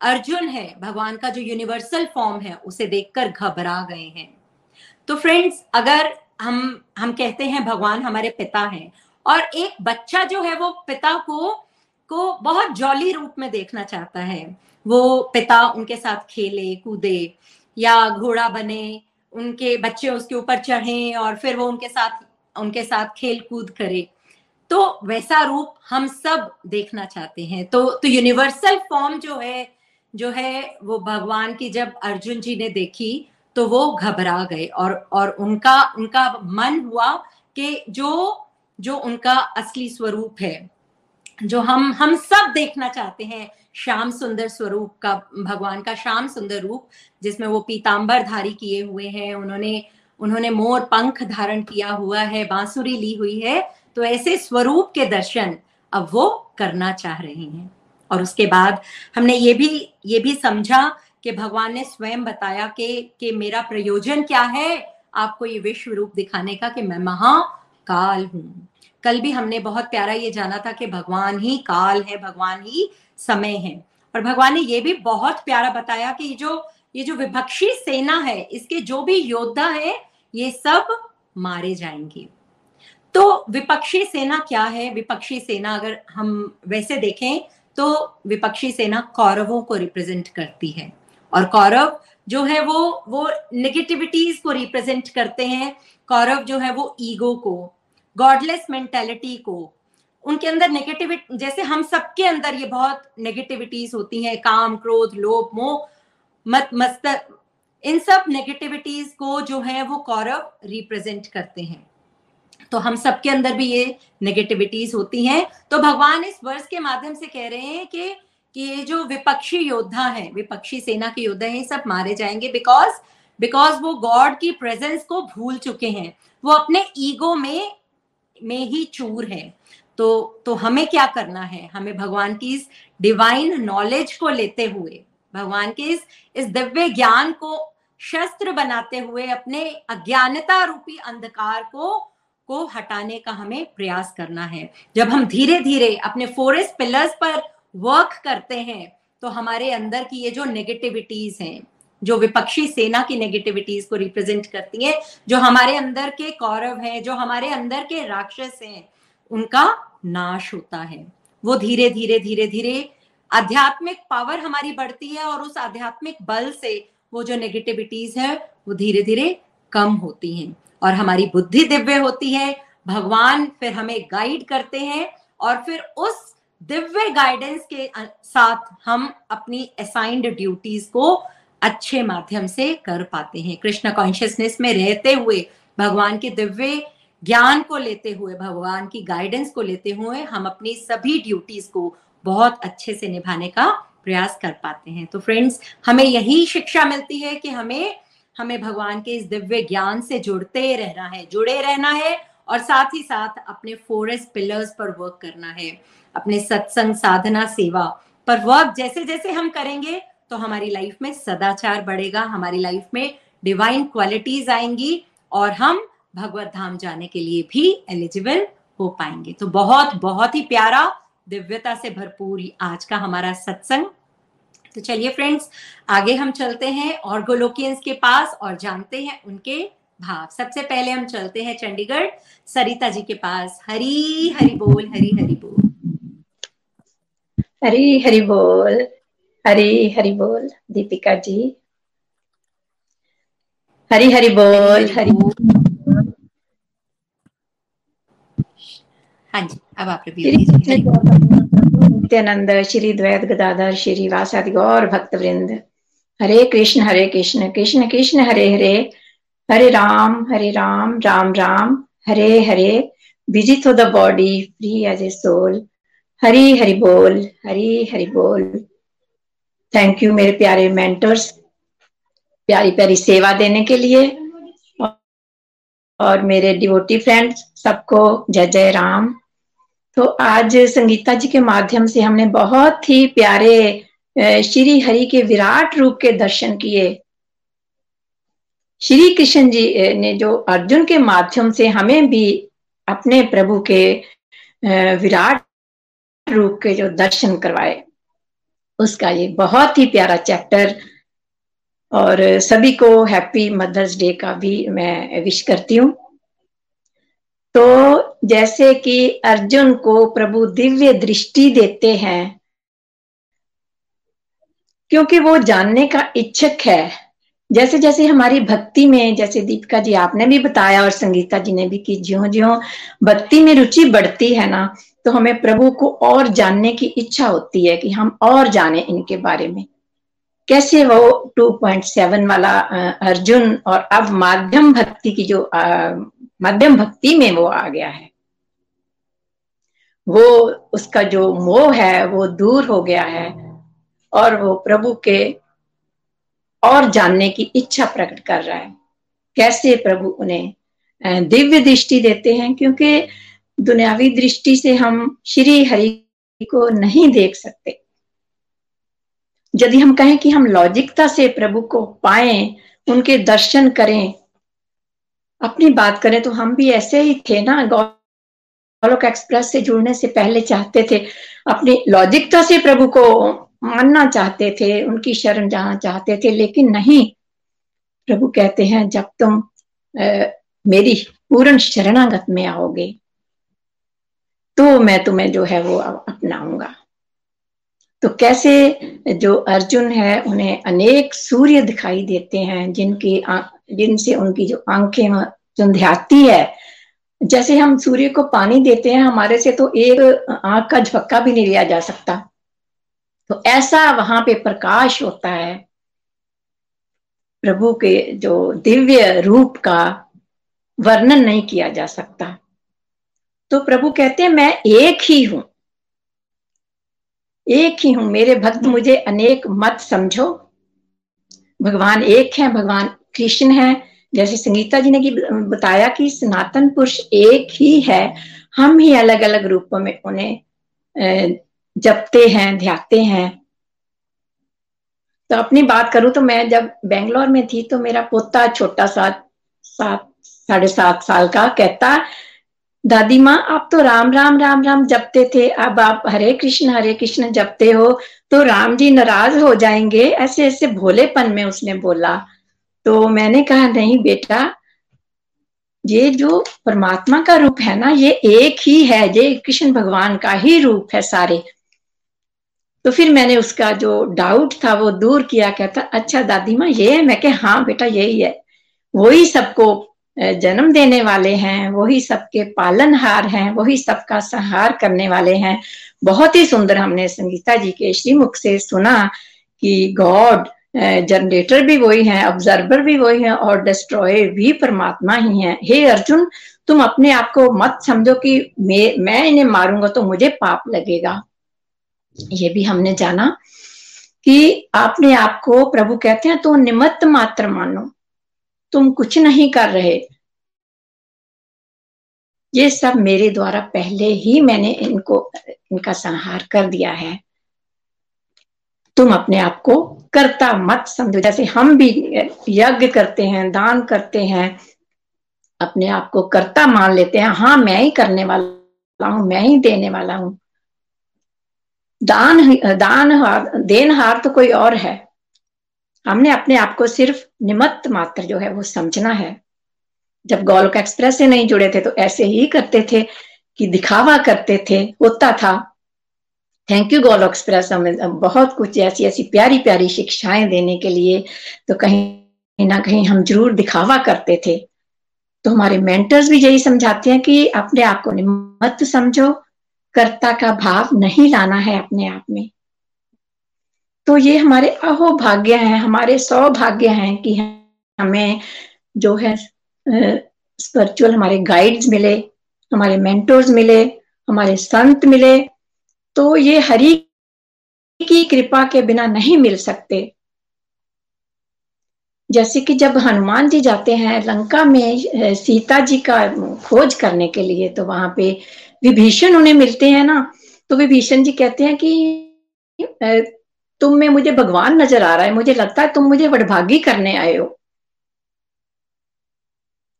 अर्जुन है, भगवान का जो यूनिवर्सल फॉर्म है, उसे देखकर घबरा गए हैं। तो फ्रेंड्स अगर हम हम कहते हैं भगवान हमारे पिता हैं, और एक बच्चा जो है वो पिता को को बहुत जॉली रूप में देखना चाहता है, वो पिता उनके साथ खेले, कूदे, या घोड़ा बने उनके बच्चे उसके ऊपर चढ़े और फिर वो उनके साथ उनके साथ खेल कूद करे। तो वैसा रूप हम सब देखना चाहते हैं। तो तो यूनिवर्सल फॉर्म जो है जो है वो भगवान की जब अर्जुन जी ने देखी तो वो घबरा गए और और उनका उनका मन हुआ कि जो जो उनका असली स्वरूप है, जो हम हम सब देखना चाहते हैं श्याम सुंदर स्वरूप का, भगवान का श्याम सुंदर रूप, जिसमें वो पीताम्बर धारी किए हुए हैं, उन्होंने उन्होंने मोर पंख धारण किया हुआ है, बांसुरी ली हुई है तो ऐसे स्वरूप के दर्शन अब वो करना चाह रहे हैं। और उसके बाद हमने ये भी ये भी समझा कि भगवान ने स्वयं बताया कि कि मेरा प्रयोजन क्या है, आपको ये विश्व रूप दिखाने का कि मैं महाकाल हूँ। कल भी हमने बहुत प्यारा ये जाना था कि भगवान ही काल है, भगवान ही समय है। और भगवान ने ये भी बहुत प्यारा बताया कि जो, ये जो विपक्षी सेना है, इसके जो भी योद्धा है, ये सब मारे जाएँगे। तो विपक्षी सेना क्या है? विपक्षी सेना अगर हम वैसे देखें तो विपक्षी सेना कौरवों को रिप्रेजेंट करती है। और कौरव जो है वो वो नेगेटिविटीज को रिप्रेजेंट करते हैं। कौरव जो है वो ईगो को गॉडलेस मेंटेलिटी को उनके अंदर नेगेटिविटी जैसे हम सबके अंदर ये बहुत नेगेटिविटीज होती हैं, काम, क्रोध, लोभ, मोह, मत मस्त इन सब नेगेटिविटीज को जो है वो कौरव रिप्रेजेंट करते हैं। तो हम सबके अंदर भी ये नेगेटिविटीज होती हैं। तो भगवान इस वर्ष के माध्यम से कह रहे हैं कि कि ये जो विपक्षी योद्धा है, विपक्षी सेना के योद्धा हैं सब मारे जाएँगे बिकॉज़ बिकॉज़ वो गॉड की प्रेजेंस को भूल चुके हैं। वो अपने ईगो में में ही चूर है। तो तो हमें क्या करना है? हमें भगवान की इस डिवाइन नॉलेज को लेते हुए, भगवान के इस इस दिव्य ज्ञान को शस्त्र बनाते हुए, अपने अज्ञानता रूपी अंधकार को को हटाने का हमें प्रयास करना है। जब हम धीरे धीरे अपने फोरेस्ट पिलर्स पर वर्क करते हैं तो हमारे अंदर की ये जो नेगेटिविटीज हैं, जो विपक्षी सेना की नेगेटिविटीज को रिप्रेजेंट करती है, जो हमारे अंदर के कौरव हैं, जो हमारे अंदर के राक्षस हैं उनका नाश होता है। वो धीरे धीरे धीरे धीरे आध्यात्मिक पावर हमारी बढ़ती है और उस आध्यात्मिक बल से वो जो नेगेटिविटीज है, वो धीरे धीरे कम होती हैं। और हमारी बुद्धि दिव्य होती है, भगवान फिर हमें गाइड करते हैं और फिर उस दिव्य गाइडेंस के साथ हम अपनी असाइंड ड्यूटीज़ को अच्छे माध्यम से कर पाते हैं। कृष्ण कॉन्शियसनेस में रहते हुए भगवान के दिव्य ज्ञान को लेते हुए, भगवान की गाइडेंस को लेते हुए हम अपनी सभी ड्यूटीज़ को बहुत अच्छे से निभाने का प्रयास कर पाते हैं। तो फ्रेंड्स हमें यही शिक्षा मिलती है कि हमें हमें भगवान के इस दिव्य ज्ञान से जुड़ते रहना है, जुड़े रहना है और साथ ही साथ अपने फोरेस्ट पिलर्स पर वर्क करना है। अपने सत्संग साधना सेवा पर वर्क जैसे जैसे हम करेंगे तो हमारी लाइफ में सदाचार बढ़ेगा, हमारी लाइफ में डिवाइन क्वालिटीज आएँगी और हम भगवत धाम जाने के लिए भी एलिजिबल हो पाएँगे। तो बहुत बहुत ही प्यारा दिव्यता से भरपूर आज का हमारा सत्संग। तो चलिए फ्रेंड्स आगे हम चलते हैं और गोलोकियंस के पास और जानते हैं उनके भाव। सबसे पहले हम चलते हैं चंडीगढ़ सरिता जी के पास। हरी हरि बोल हरी हरि बोल। हरी हरि बोल हरी हरि बोल दीपिका जी। हरी हरि बोल हरी। हाँ जी अब आप नित्यानंद श्री द्वैत गदाधर श्री वासादि गौर भक्त वृंद Hare Krishna Hare Krishna Krishna Krishna Hare Hare Hare Ram Hare Ram Ram Ram Hare Hare busy though the body free as a soul Hari Hari बोल हरी हरि बोल थैंक यू मेरे प्यारे मेंटर्स प्यारी प्यारी सेवा देने के लिए और मेरे डिवोटी फ्रेंड्स सबको जय जय राम तो आज संगीता जी के माध्यम से हमने बहुत ही प्यारे श्री हरि के विराट रूप के दर्शन किए। श्री कृष्ण जी ने जो अर्जुन के माध्यम से हमें भी अपने प्रभु के विराट रूप के जो दर्शन करवाए, उसका ये बहुत ही प्यारा चैप्टर, और सभी को हैप्पी मदर्स डे का भी मैं विश करती हूँ। तो जैसे कि अर्जुन को प्रभु दिव्य दृष्टि देते हैं, क्योंकि वो जानने का इच्छक है। जैसे जैसे हमारी भक्ति में, जैसे दीपिका जी आपने भी बताया और संगीता जी ने भी की ज्यो ज्यो भक्ति में रुचि बढ़ती है ना तो हमें प्रभु को और जानने की इच्छा होती है कि हम और जाने इनके बारे में। कैसे वो 2.7 वाला अर्जुन और अब माध्यम भक्ति की जो मध्यम भक्ति में वो आ गया है। वो उसका जो मोह है, वो दूर हो गया है और वो प्रभु के और जानने की इच्छा प्रकट कर रहा है। कैसे प्रभु उन्हें दिव्य दृष्टि देते हैं? क्योंकि दुनियावी दृष्टि से हम श्री हरि को नहीं देख सकते। यदि हम कहें कि हम लॉजिकता से प्रभु को पाए, उनके दर्शन करें अपनी बात करें तो हम भी ऐसे ही थे ना गोलोक एक्सप्रेस से जुड़ने से पहले चाहते थे अपनी लॉजिकता से प्रभु को मानना चाहते थे उनकी शरण जाना चाहते थे लेकिन नहीं। प्रभु कहते हैं जब तुम आ, मेरी पूर्ण शरणागत में आओगे तो मैं तुम्हें जो है वो अपनाऊँगा। तो कैसे जो अर्जुन है उन्हें अनेक सूर्य दिखाई देते हैं जिनकी जिनसे उनकी जो आँखें चुंध्याती है, जैसे हम सूर्य को पानी देते हैं, हमारे से तो एक आँख का झपक्का भी नहीं लिया जा सकता। तो ऐसा वहाँ पे प्रकाश होता है, प्रभु के जो दिव्य रूप का वर्णन नहीं किया जा सकता। तो प्रभु कहते हैं, मैं एक ही हूँ। एक ही हूँ। मेरे भक्त मुझे अनेक मत समझो। भगवान एक है, भगवान कृष्ण है। जैसे संगीता जी ने की बताया कि सनातन पुरुष एक ही है। हम ही अलग अलग रूपों में उन्हें जपते हैं, ध्याते हैं। तो अपनी बात करूँ तो मैं जब बेंगलोर में थी तो मेरा पोता छोटा सा, सात, साढ़े सात साल का कहता, दादी माँ, आप तो राम राम राम राम जपते थे। अब आप हरे कृष्ण हरे कृष्ण जपते हो तो राम जी नाराज़ हो जाएँगे। ऐसे ऐसे भोलेपन में उसने बोला। तो मैंने कहा, नहीं बेटा, ये जो परमात्मा का रूप है ना, ये एक ही है, ये कृष्ण भगवान का ही रूप है सारे। तो फिर मैंने उसका जो डाउट था, वो दूर किया, कहता अच्छा दादी माँ, ये है। मैं कह हाँ बेटा, यही है। वही सबको जन्म देने वाले हैं, वही सबके पालनहार हैं, वही सबका संहार करने वाले हैं। बहुत ही सुंदर हमने संगीता जी के श्रीमुख से सुना कि गॉड जनरेटर भी वही है ऑब्जर्वर भी वही है और डिस्ट्रॉय भी परमात्मा ही है। हे अर्जुन, तुम अपने आप को मत समझो कि मैं इन्हें मारूँगा तो मुझे पाप लगेगा। ये भी हमने जाना कि आपने आप को प्रभु कहते हैं तो निमित्त मात्र मानो। तुम कुछ नहीं कर रहे। ये सब मेरे द्वारा पहले ही मैंने इनको, इनका संहार कर दिया है। तुम अपने आप को करता मत समझो। जैसे हम भी यज्ञ करते हैं, दान करते हैं, अपने आप को करता मान लेते हैं हाँ मैं ही करने वाला हूँ, मैं ही देने वाला हूँ। दान दान हार, देन हार तो कोई और है। हमने अपने आप को सिर्फ़ निमत्त मात्र जो है वो समझना है। जब गोलोक एक्सप्रेस से नहीं जुड़े थे तो ऐसे ही करते थे कि दिखावा करते थे, होता था। थैंक यू गोलोक एक्सप्रेस हमें बहुत कुछ ऐसी ऐसी प्यारी प्यारी शिक्षाएँ देने के लिए तो कहीं ना कहीं हम ज़रूर दिखावा करते थे। तो हमारे मेंटर्स भी यही समझाते हैं कि अपने आप को निमत्त समझो, कर्ता का भाव नहीं लाना है अपने आप में। तो ये हमारे अहोभाग्य हैं, हमारे सौभाग्य हैं कि हमें जो है स्पिरिचुअल हमारे गाइड्स मिले, हमारे मेंटोर्स मिले, हमारे संत मिले तो ये हरि की कृपा के बिना नहीं मिल सकते। जैसे कि जब हनुमान जी जाते हैं लंका में सीता जी का खोज करने के लिए तो वहाँ पे विभीषण उन्हें मिलते हैं ना तो विभीषण जी कहते हैं कि तुम में मुझे भगवान नज़र आ रहा है, मुझे लगता है तुम मुझे वडभागी करने आए हो।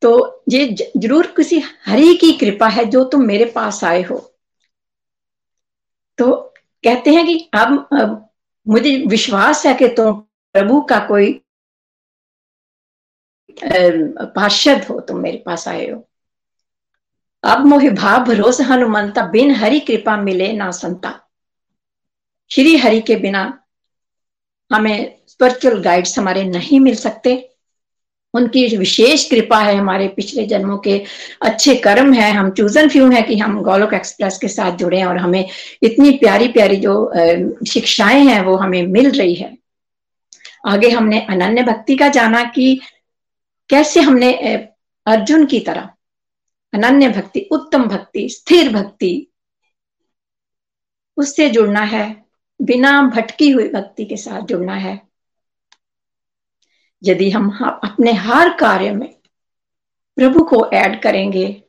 तो ये ज़रूर किसी हरि की कृपा है जो तुम मेरे पास आए हो। तो कहते हैं कि अब, मुझे विश्वास है कि तुम प्रभु का कोई पार्षद हो तुम मेरे पास आए हो। अब मोहि भाव भरोसा हनुमंता बिन हरि कृपा मिले ना संता। श्री हरि के बिना हमें स्पिरिचुअल गाइड्स हमारे नहीं मिल सकते। उनकी विशेष कृपा है हमारे पिछले जन्मों के अच्छे कर्म है, हम चूजन फ्यू है कि हम गोलोक एक्सप्रेस के साथ जुड़े हैं और हमें इतनी प्यारी प्यारी जो शिक्षाएँ हैं वो हमें मिल रही है। आगे हमने अनन्य भक्ति का जाना कि कैसे हमने अर्जुन की तरह अनन्य भक्ति, उत्तम भक्ति, स्थिर भक्ति, उससे जुड़ना है, बिना भटकी हुई भक्ति के साथ जुड़ना है। यदि हम अपने हर कार्य में प्रभु को ऐड करेंगे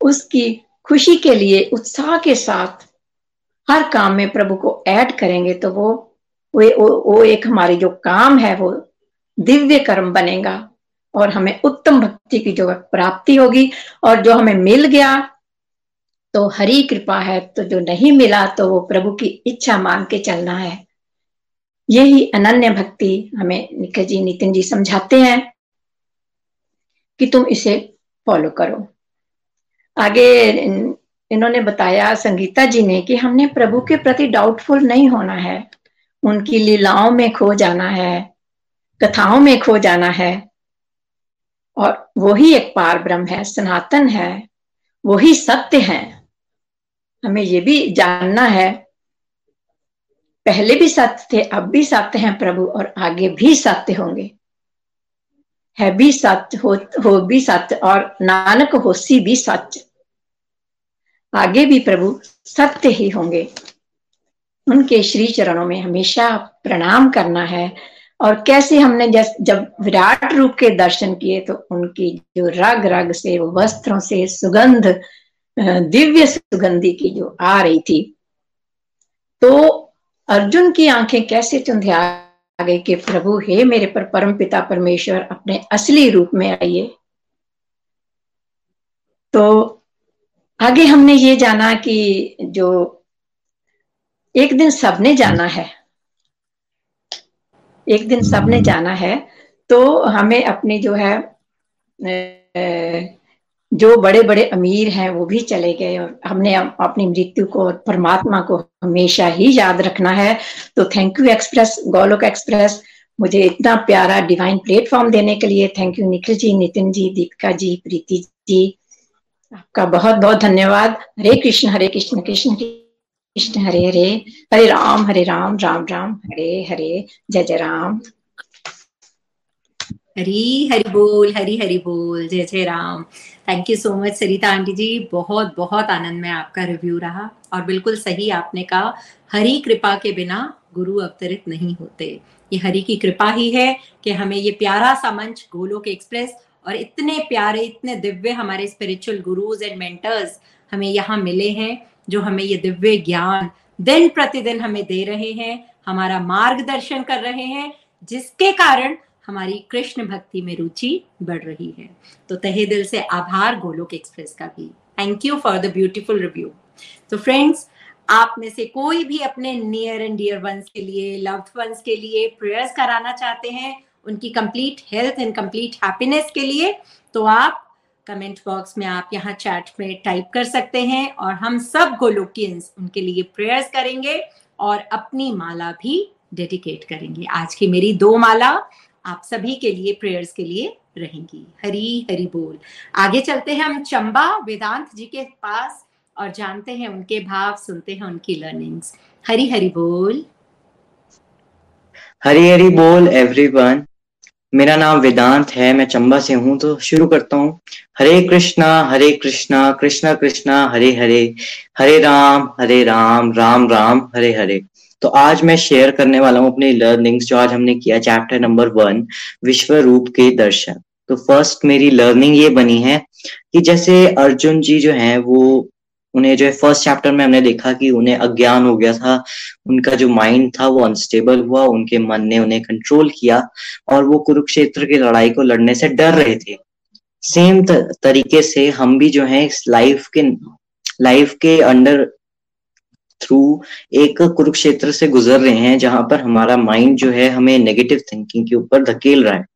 उसकी खुशी के लिए उत्साह के साथ हर काम में प्रभु को ऐड करेंगे तो वो वो, वो एक हमारी जो काम है वो दिव्य कर्म बनेगा और हमें उत्तम भक्ति की जो प्राप्ति होगी और जो हमें मिल गया तो हरी कृपा है तो जो नहीं मिला तो वो प्रभु की इच्छा मान के चलना है। यही अनन्य भक्ति हमें निखिल जी, नितिन जी समझाते हैं कि तुम इसे फॉलो करो। आगे इन्होंने बताया संगीता जी ने कि हमने प्रभु के प्रति डाउटफुल नहीं होना है। उनकी लीलाओं में खो जाना है, कथाओं में खो जाना है। और वही एक पार ब्रह्म है, सनातन है, वही सत्य है। हमें ये भी जानना है पहले भी सत्य थे अब भी सत्य हैं प्रभु और आगे भी सत्य होंगे। है भी सत्य हो, हो भी सत्य और नानक होसी भी सत्य। आगे भी प्रभु सत्य ही होंगे। उनके श्री चरणों में हमेशा प्रणाम करना है और कैसे हमने जब विराट रूप के दर्शन किए तो उनकी जो रग रग से वस्त्रों से सुगंध दिव्य सुगंधी की जो आ रही थी तो अर्जुन की आँखें कैसे चुंधिया गई कि प्रभु, हे मेरे पर परम पिता परमेश्वर, अपने असली रूप में आइए। तो आगे हमने ये जाना कि जो एक दिन सबने जाना है, एक दिन सबने जाना है तो हमें अपनी जो है जो बड़े बड़े अमीर हैं, वो भी चले गए और हमने अपनी मृत्यु को और परमात्मा को हमेशा ही याद रखना है। तो thank you express Golok express मुझे इतना प्यारा डिवाइन प्लेटफॉर्म देने के लिए थैंक यू निखिल जी नितिन जी दीपिका जी प्रीति जी, आपका बहुत बहुत धन्यवाद। हरे कृष्ण हरे कृष्ण कृष्ण कृष्ण, हरे हरे हरे राम हरे राम राम राम, हरे हरे, जय जय राम। हरी हरि बोल, हरी हरि बोल, जय जय Ram. Thank you so much Sarita aunty ji बहुत बहुत आनंद में आपका रिव्यू रहा और बिल्कुल सही आपने कहा, हरी कृपा के बिना गुरु अवतरित नहीं होते। ये हरि की कृपा ही है कि हमें ये प्यारा सा मंच गोलोक एक्सप्रेस और इतने प्यारे, इतने दिव्य हमारे स्पिरिचुअल गुरुज एंड मेंटर्स हमें यहाँ मिले हैं, जो हमें ये दिव्य ज्ञान दिन प्रतिदिन हमें दे रहे हैं, हमारा मार्गदर्शन कर रहे हैं, जिसके कारण हमारी कृष्ण भक्ति में रुचि बढ़ रही है। तो तहे दिल से आभार गोलोक एक्सप्रेस का भी। Thank you for the beautiful review तो फ्रेंड्स आप में से कोई भी अपने नियर एंड डियर वंस के लिए लव्ड वंस के लिए प्रेयर्स कराना चाहते हैं, उनकी complete health and complete happiness के लिए तो आप कमेंट बॉक्स में आप यहाँ चैट में टाइप कर सकते हैं और हम सब गोलोकियंस उनके लिए प्रेयर्स करेंगे और अपनी माला भी डेडिकेट करेंगे। आज की मेरी दो माला आप सभी के लिए प्रेयर्स के लिए रहेंगी। हरी हरी बोल। आगे चलते हैं हम चंबा, वेदांत जी के पास और जानते हैं उनके भाव, सुनते हैं उनकी लर्निंग्स हरी हरी बोल। हरी हरी बोल एवरीवन मेरा नाम वेदांत है, मैं चंबा से हूँ तो शुरू करता हूँ। हरे कृष्णा हरे कृष्णा कृष्णा कृष्णा, हरे हरे। हरे राम हरे राम राम राम, हरे हरे। तो आज मैं शेयर करने वाला हूँ अपनी लर्निंग्स जो आज हमने किया चैप्टर नंबर वन विश्व रूप के दर्शन। तो फ़र्स्ट मेरी लर्निंग ये बनी है कि जैसे अर्जुन जी जो है, वो उन्हें जो है फ़र्स्ट चैप्टर में हमने देखा कि उन्हें अज्ञान हो गया था, उनका जो माइंड था वो अनस्टेबल हुआ, उनके मन ने उन्हें कंट्रोल किया और वो कुरुक्षेत्र की लड़ाई को लड़ने से डर रहे थे। सेम तरीके से हम भी जो है लाइफ के लाइफ के अंडर थ्रू एक कुरुक्षेत्र से गुजर रहे हैं, जहाँ पर हमारा माइंड जो है हमें नेगेटिव थिंकिंग के ऊपर धकेल रहा है।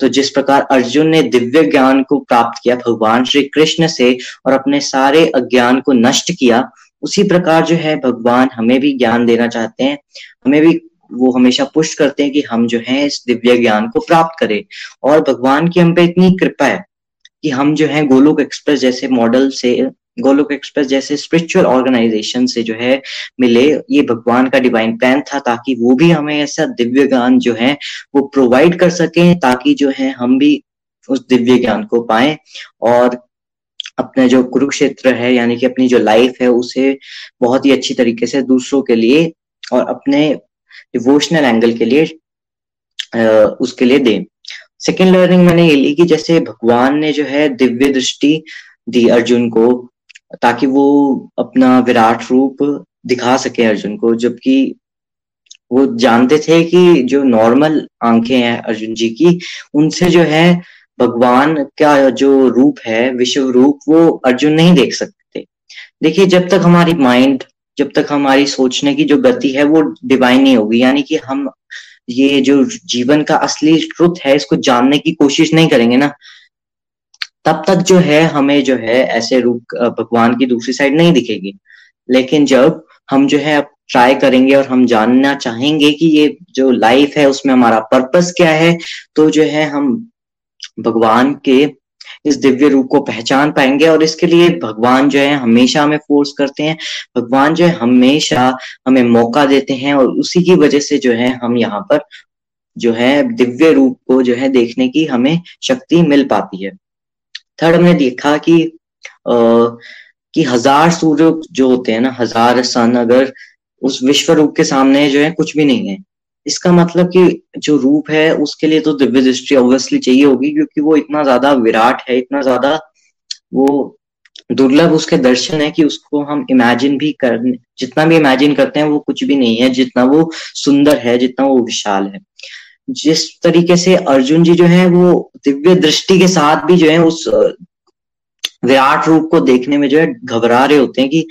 तो जिस प्रकार अर्जुन ने दिव्य ज्ञान को प्राप्त किया, भगवान श्री कृष्ण से और अपने सारे अज्ञान को नष्ट किया, उसी प्रकार जो है भगवान हमें भी ज्ञान देना चाहते हैं। हमें भी वो हमेशा पुष्ट करते हैं कि हम जो है इस दिव्य ज्ञान को प्राप्त करें। और भगवान की हम पे इतनी कृपा है कि हम जो है गोलोक एक्सप्रेस जैसे मॉडल से गोलोक एक्सप्रेस जैसे स्पिरिचुअल ऑर्गेनाइजेशन से जो है मिले। ये भगवान का डिवाइन प्लान था ताकि वो भी हमें ऐसा दिव्य ज्ञान जो है वो प्रोवाइड कर सके ताकि जो है हम भी उस दिव्य ज्ञान को पाए और अपना जो कुरुक्षेत्र है, यानी कि अपनी जो लाइफ है, उसे बहुत ही अच्छी तरीके से दूसरों के लिए और अपने डिवोशनल एंगल के लिए उसके लिए दें। सेकेंड लर्निंग मैंने ये ली कि जैसे भगवान ने जो है दिव्य दृष्टि दी अर्जुन को ताकि वो अपना विराट रूप दिखा सके अर्जुन को, जबकि वो जानते थे कि जो नॉर्मल आँखें हैं अर्जुन जी की, उनसे जो है भगवान का जो रूप है, विश्व रूप, वो अर्जुन नहीं देख सकते। देखिए, जब तक हमारी माइंड जब तक हमारी सोचने की जो गति है, वो डिवाइन नहीं होगी। यानी कि हम ये जो जीवन का असली ट्रुथ है, इसको जानने की कोशिश नहीं करेंगे ना। तब तक जो है, हमें जो है ऐसे रूप भगवान की दूसरी साइड नहीं दिखेगी। लेकिन जब हम जो है ट्राई करेंगे और हम जानना चाहेंगे कि ये जो लाइफ है, उसमें हमारा पर्पस क्या है तो जो है हम भगवान के इस दिव्य रूप को पहचान पाएँगे और इसके लिए भगवान जो है हमेशा हमें फोर्स करते हैं। भगवान जो है हमेशा हमें मौका देते हैं और उसी की वजह से जो है हम यहाँ पर जो है दिव्य रूप को जो है देखने की हमें शक्ति मिल पाती है। थर्ड हमने देखा कि आ, कि हज़ार सूर्य जो होते हैं ना हज़ार सन अगर उस विश्व रूप के सामने जो है कुछ भी नहीं है। इसका मतलब कि जो रूप है उसके लिए तो दिव्य दृष्टि ऑब्वियसली चाहिए होगी क्योंकि वो इतना ज़्यादा विराट है इतना ज़्यादा वो दुर्लभ उसके दर्शन है कि उसको हम इमेजिन भी कर जितना भी इमेजिन करते हैं वो कुछ भी नहीं है जितना वो सुंदर है जितना वो विशाल है। जिस तरीके से अर्जुन जी जो है, वो दिव्य दृष्टि के साथ भी जो है, उस विराट रूप को देखने में जो है घबरा रहे होते हैं कि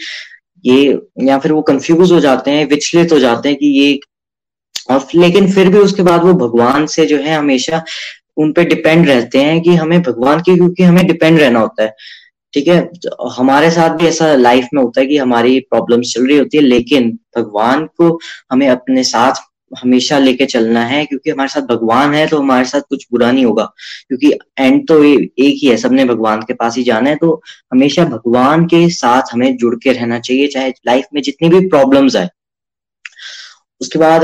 ये, या फिर वो कंफ्यूज हो जाते हैं, विचलित हो जाते हैं कि ये और लेकिन फिर भी उसके बाद वो भगवान से जो है, हमेशा उन पे डिपेंड रहते हैं कि हमें भगवान के, क्योंकि हमें डिपेंड रहना होता है। ठीक है? हमारे साथ भी ऐसा लाइफ में होता है कि हमारी प्रॉब्लम्स चल रही होती है, लेकिन भगवान को हमें अपने साथ हमेशा लेके चलना है, क्योंकि हमारे साथ भगवान है तो हमारे साथ कुछ बुरा नहीं होगा। क्योंकि एंड तो एक ही है, सबने भगवान के पास ही जाना है तो हमेशा भगवान के साथ हमें जुड़ के रहना चाहिए, चाहे लाइफ में जितनी भी प्रॉब्लम्स आए। उसके बाद,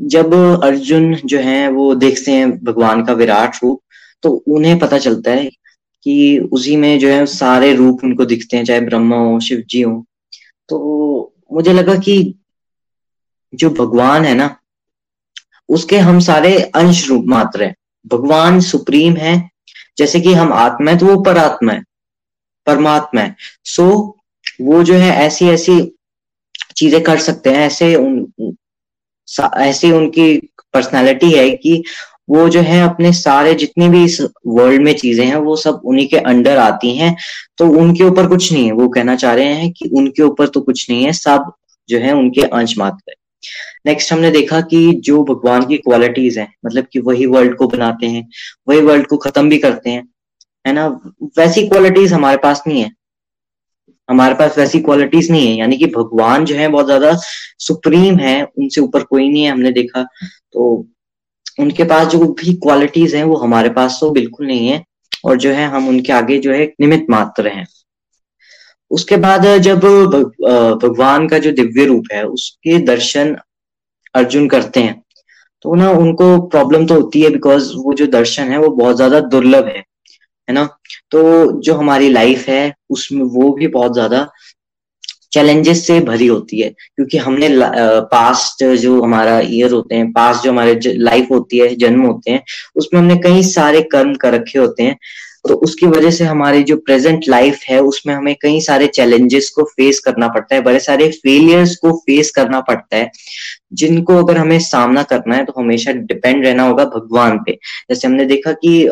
जब अर्जुन जो है, वो देखते हैं भगवान का विराट रूप तो उन्हें पता चलता है कि उसी में जो है, सारे रूप उनको दिखते हैं, चाहे ब्रह्मा हो शिव जी हो। तो मुझे लगा कि जो भगवान है ना, उसके हम सारे अंश रूप मात्र है। भगवान सुप्रीम है, जैसे कि हम आत्मा है तो वो परात्मा है, परमात्मा है। सो वो जो है, ऐसी ऐसी चीज़ें कर सकते हैं, ऐसे उन ऐसी उनकी पर्सनालिटी है कि वो जो है, अपने सारे जितनी भी इस वर्ल्ड में चीज़ें हैं, वो सब उन्हीं के अंडर आती हैं। तो उनके ऊपर कुछ नहीं है। वो कहना चाह रहे हैं कि उनके ऊपर तो कुछ नहीं है, सब जो है उनके अंश मात्र है। नेक्स्ट हमने देखा कि जो भगवान की क्वालिटीज हैं मतलब कि वही वर्ल्ड को बनाते हैं, वही वर्ल्ड को खत्म भी करते हैं, है ना? वैसी क्वालिटीज हमारे पास नहीं है। हमारे पास वैसी क्वालिटीज नहीं है। यानी कि भगवान जो है, बहुत ज़्यादा सुप्रीम है, उनसे ऊपर कोई नहीं है, हमने देखा। तो उनके पास जो भी क्वालिटीज हैं, वो हमारे पास तो बिल्कुल नहीं है, और जो है, हम उनके आगे जो है निमित मात्र हैं। उसके बाद जब भगवान का जो दिव्य रूप है, उसके दर्शन अर्जुन करते हैं तो ना उनको प्रॉब्लम तो होती है बिकॉज़ वो जो दर्शन है वो बहुत ज़्यादा दुर्लभ है है ना? तो जो हमारी लाइफ है, उसमें वो भी बहुत ज़्यादा चैलेंजेस से भरी होती है, क्योंकि हमने पास्ट जो हमारा ईयर होते हैं पास्ट जो हमारे लाइफ होती है, जन्म होते हैं, उसमें हमने कई सारे कर्म कर रखे होते हैं तो उसकी वजह से हमारी जो प्रेजेंट लाइफ है, उसमें हमें कई सारे चैलेंजेस को फेस करना पड़ता है, बड़े सारे फेलियर्स को फेस करना पड़ता है, जिनको अगर हमें सामना करना है तो हमेशा डिपेंड रहना होगा भगवान पे। जैसे हमने देखा कि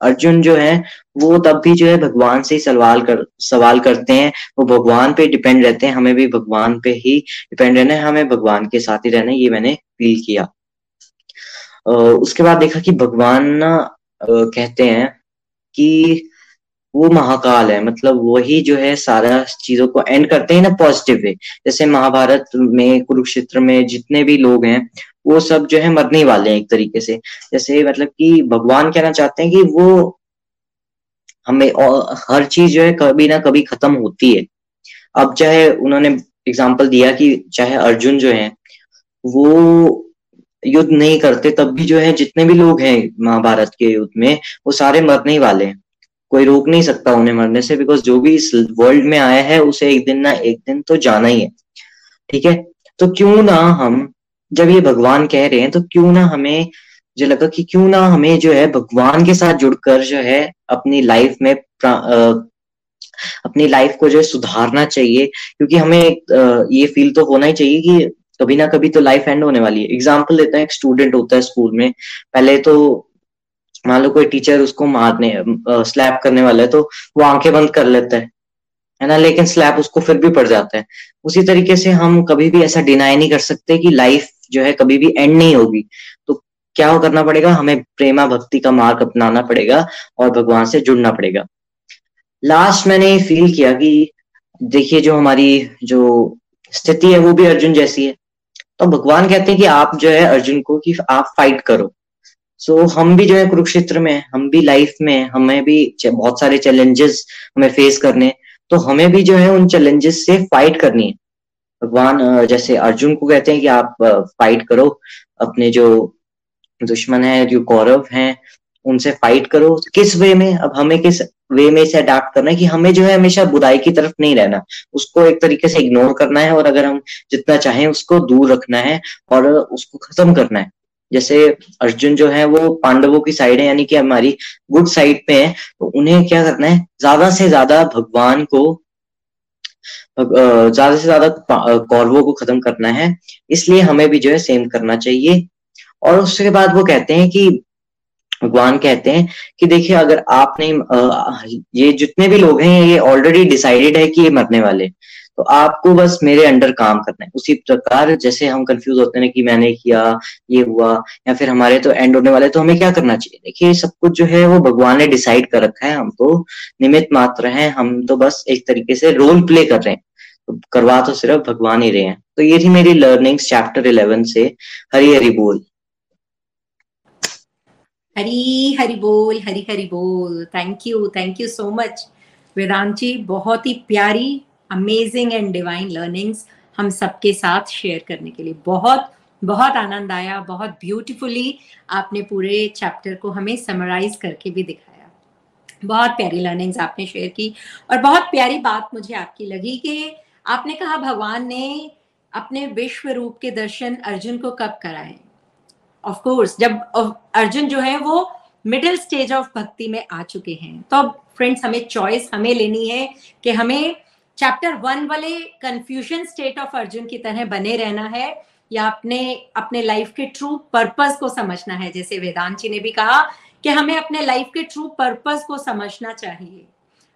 अर्जुन जो है, वो तब भी जो है भगवान से ही सवाल कर, सवाल करते हैं, वो भगवान पे डिपेंड रहते हैं, हमें भी भगवान पे ही डिपेंड रहना है, हमें भगवान के साथ ही रहना है, ये मैंने फील किया। उसके बाद देखा कि भगवान ना कहते हैं कि वो महाकाल है। मतलब वही जो है सारा चीज़ों को एंड करते हैं ना पॉजिटिव वे जैसे महाभारत में, कुरुक्षेत्र में जितने भी लोग हैं, वो सब जो है मरने वाले हैं एक तरीके से। जैसे मतलब कि भगवान कहना चाहते हैं कि वो हमें और हर चीज़ जो है कभी ना कभी खत्म होती है। अब चाहे उन्होंने एग्ज़ाम्पल दिया कि चाहे अर्जुन जो है, वो युद्ध नहीं करते, तब भी जो है जितने भी लोग हैं महाभारत के युद्ध में, वो सारे मरने ही वाले हैं। कोई रोक नहीं सकता उन्हें मरने से बिकॉज़ जो भी इस वर्ल्ड में आया है, उसे एक दिन ना एक दिन तो जाना ही है। ठीक है? तो क्यों ना हम, जब ये भगवान कह रहे हैं तो क्यों ना हमें जो लगा कि क्यों ना हमें जो है भगवान के साथ जुड़कर जो है अपनी लाइफ में अपनी लाइफ को जो है सुधारना चाहिए, क्योंकि हमें ये फील तो होना ही चाहिए कि कभी ना कभी तो लाइफ एंड होने वाली है। एग्ज़ाम्पल देता है, एक स्टूडेंट होता है स्कूल में। पहले तो मान लो कोई टीचर उसको मारने स्लैप करने वाला है तो वो आँखें बंद कर लेता है। है ना? लेकिन स्लैप उसको फिर भी पड़ जाता है। उसी तरीके से हम कभी भी ऐसा डिनाई नहीं कर सकते कि लाइफ जो है कभी भी एंड नहीं होगी। तो क्या करना पड़ेगा? हमें प्रेमा भक्ति का मार्ग अपनाना पड़ेगा और भगवान से जुड़ना पड़ेगा। लास्ट मैंने फील किया कि देखिए जो हमारी जो स्थिति है, वो भी अर्जुन जैसी है। तो भगवान कहते हैं कि आप जो है अर्जुन को कि आप फाइट करो। सो so, हम भी जो है कुरुक्षेत्र में हम भी लाइफ में हमें भी बहुत सारे चैलेंजेस हमें फेस करने तो हमें भी जो है उन चैलेंजेस से फाइट करनी है। भगवान जैसे अर्जुन को कहते हैं कि आप फाइट करो। अपने जो दुश्मन है जो कौरव हैं उनसे फाइट करो। किस वे में? अब हमें किस वे में इसे अडेप्ट करना है कि हमें जो है हमेशा बुराई की तरफ़ नहीं रहना। उसको एक तरीके से इग्नोर करना है और अगर हम जितना चाहें उसको दूर रखना है और उसको खत्म करना है। जैसे अर्जुन जो है वो पांडवों की साइड है, यानी कि हमारी गुड साइड पे है तो उन्हें क्या करना है? ज़्यादा से ज़्यादा भगवान को ज़्यादा से ज़्यादा कौरवों को खत्म करना है। इसलिए हमें भी जो है सेम करना चाहिए। और उसके बाद वो कहते हैं कि भगवान कहते हैं कि देखिए, अगर आपने ये जितने भी लोग हैं, ये ऑलरेडी डिसाइडेड है कि ये मरने वाले तो आपको बस मेरे अंडर काम करना है। उसी प्रकार जैसे हम कंफ्यूज होते हैं कि मैंने किया, ये हुआ, या फिर हमारे तो एंड होने वाले तो हमें क्या करना चाहिए? देखिए, सब कुछ जो है वो भगवान ने डिसाइड कर रखा है। हम तो निमित मात्र हैं। हम तो बस एक तरीके से रोल प्ले कर रहे हैं। तो करवा तो सिर्फ़ भगवान ही रहे हैं। तो ये थी मेरी लर्निंग्स चैप्टर इलेवन से हरी हरी बोल। हरी हरी बोल हरी हरी बोल thank you thank you so much Vedant ji बहुत ही प्यारी अमेजिंग एंड डिवाइन लर्निंग्स हम सबके साथ शेयर करने के लिए। बहुत बहुत आनंद आया, बहुत ब्यूटीफुली आपने पूरे चैप्टर को हमें समराइज करके भी दिखाया। बहुत प्यारी लर्निंग्स आपने शेयर की और बहुत प्यारी बात मुझे आपकी लगी कि आपने कहा भगवान ने अपने विश्व रूप के दर्शन अर्जुन को कब कराए। ऑफ़ कोर्स जब अर्जुन जो है वो मिडिल स्टेज ऑफ़ भक्ति में आ चुके हैं। तो फ्रेंड्स हमें चॉइस हमें लेनी है कि हमें चैप्टर वन वाले कंफ्यूजन स्टेट ऑफ़ अर्जुन की तरह बने रहना है या अपने अपने लाइफ के ट्रू पर्पस को समझना है। जैसे वेदांत जी ने भी कहा कि हमें अपने लाइफ के ट्रू पर्पस को समझना चाहिए।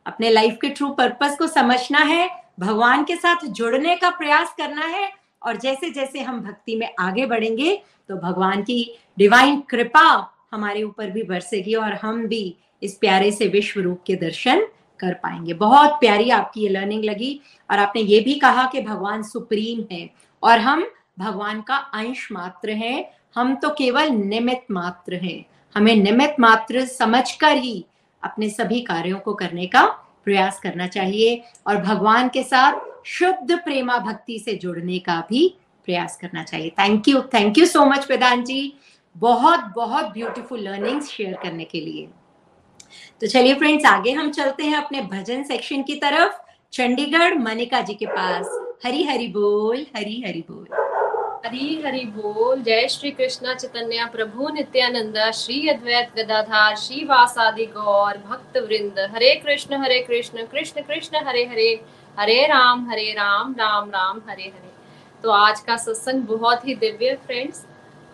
अपने लाइफ के ट्रू पर्पस को समझना है, भगवान के साथ जुड़ने का प्रयास करना है और जैसे जैसे हम भक्ति में आगे बढ़ेंगे तो भगवान की डिवाइन कृपा हमारे ऊपर भी बरसेगी और हम भी इस प्यारे से विश्व रूप के दर्शन कर पाएँगे। बहुत प्यारी आपकी ये लर्निंग लगी और आपने ये भी कहा कि भगवान सुप्रीम है और हम भगवान का अंश मात्र हैं। हम तो केवल निमित मात्र हैं। हमें निमित मात्र समझकर ही अपने सभी कार्यों को करने का प्रयास करना चाहिए और भगवान के साथ शुद्ध प्रेमा भक्ति से जुड़ने का भी प्रयास करना चाहिए। Thank you thank you so much Vedant ji. बहुत बहुत ब्यूटीफुल लर्निंग्स शेयर करने के लिए। तो चलिए फ्रेंड्स आगे हम चलते हैं अपने भजन सेक्शन की तरफ़। चंडीगढ़ मनिका जी के पास। हरी हरी बोल, हरी हरी बोल। हरी हरि बोल। जय श्री कृष्ण चैतन्य प्रभु नित्यानंद, श्री अद्वैत गदाधार, श्री वासादि गौर भक्त वृंद हरे कृष्ण हरे कृष्ण कृष्ण कृष्ण, हरे हरे। हरे राम हरे राम राम राम, हरे हरे। तो आज का सत्संग बहुत ही दिव्य फ्रेंड्स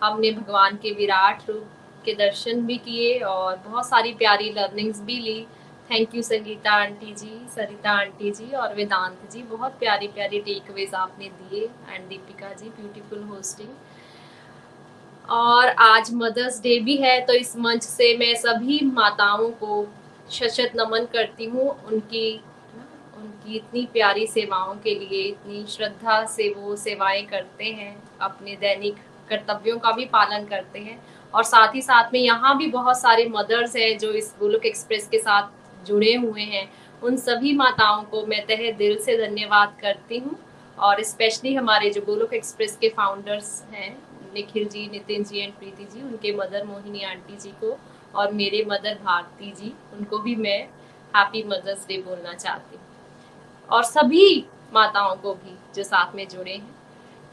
हमने भगवान के विराट रूप के दर्शन भी किए और बहुत सारी प्यारी लर्निंग्स भी ली। Thank you Sangeeta aunty ji, Sarita aunty ji और वेदांत जी। बहुत प्यारी प्यारी टेकअवेज आपने दिए and Deepika ji beautiful hosting और आज मदर्स डे भी है तो इस मंच से मैं सभी माताओं को शशत नमन करती हूँ। उनकी उनकी इतनी प्यारी सेवाओं के लिए, इतनी श्रद्धा से वो सेवाएँ करते हैं, अपने दैनिक कर्तव्यों का भी पालन करते हैं। और साथ ही साथ में यहाँ भी बहुत सारे मदर्स हैं जो इस गोलुक एक्सप्रेस के साथ जुड़े हुए हैं। उन सभी माताओं को मैं तहे दिल से धन्यवाद करती हूँ। और स्पेशली हमारे जो गोलुक एक्सप्रेस के फाउंडर्स हैं, निखिल जी, नितिन जी एंड प्रीति जी, उनके मदर मोहिनी आंटी जी को और मेरे मदर भारती जी, उनको भी मैं हैप्पी मदर्स डे बोलना चाहती हूँ। और सभी माताओं को भी जो साथ में जुड़े हैं।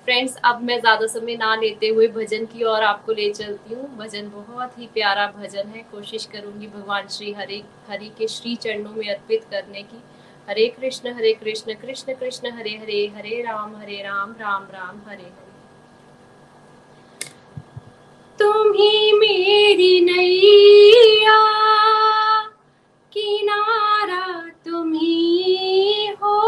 फ्रेंड्स अब मैं ज़्यादा समय ना लेते हुए भजन की ओर आपको ले चलती हूँ। भजन बहुत ही प्यारा भजन है। कोशिश करूँगी भगवान श्री हरे, हरि के श्री चरणों में अर्पित करने की। हरे कृष्ण हरे कृष्ण कृष्ण कृष्ण, हरे हरे हरे राम हरे राम राम राम, हरे हरे। तुम ही मेरी नैया तुम ही हो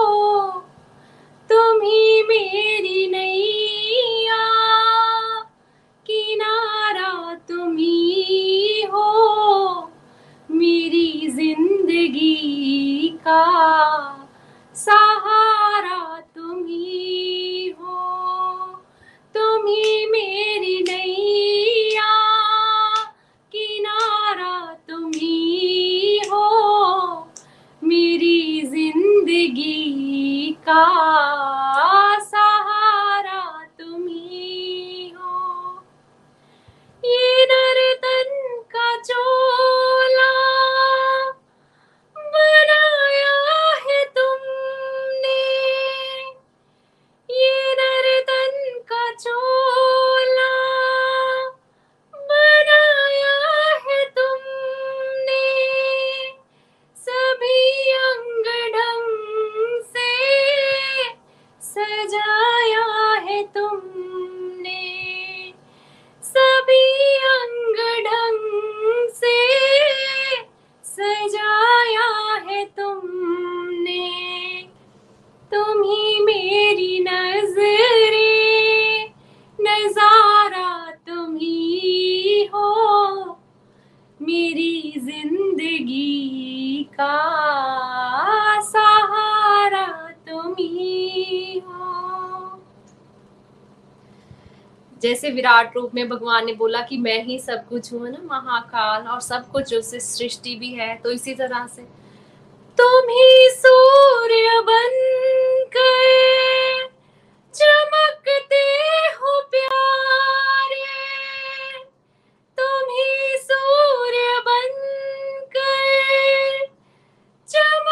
तुम ही मेरी नैया। किनारा तुम ही हो मेरी ज़िंदगी का सहारा तुम ही। हो तुम ही मेरी नैया, किनारा तुम ही हो मेरी ज़िंदगी का सहारा तुम ही हो। ये नर्तन का जो नजरे, नज़ारा तुम ही हो। मेरी ज़िंदगी का सहारा तुम ही हो। जैसे विराट रूप में भगवान ने बोला कि मैं ही सब कुछ हूँ ना? महाकाल और सब कुछ उससे सृष्टि भी है तो इसी तरह से तुम ही सूर्य बन गए चमकते हो प्यारे। तुम ही सूर्य बन गए चमकते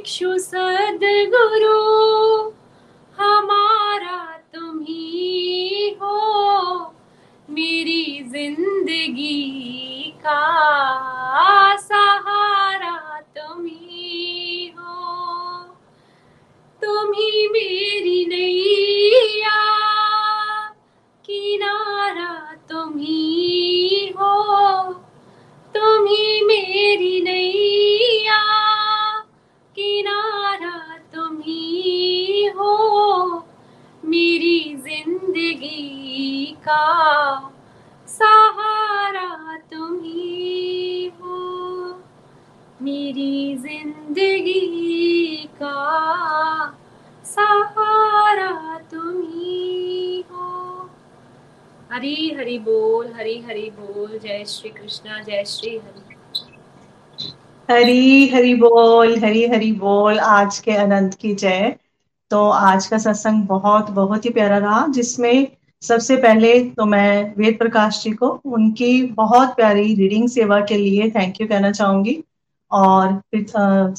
make shoes. sir, हरी हरी बोल, हरी हरी बोल, आज के अनंत की जय। तो आज का सत्संग बहुत बहुत ही प्यारा रहा, जिसमें सबसे पहले तो मैं वेद प्रकाश जी को, उनकी बहुत प्यारी रीडिंग सेवा के लिए थैंक यू कहना चाहूँगी। और फिर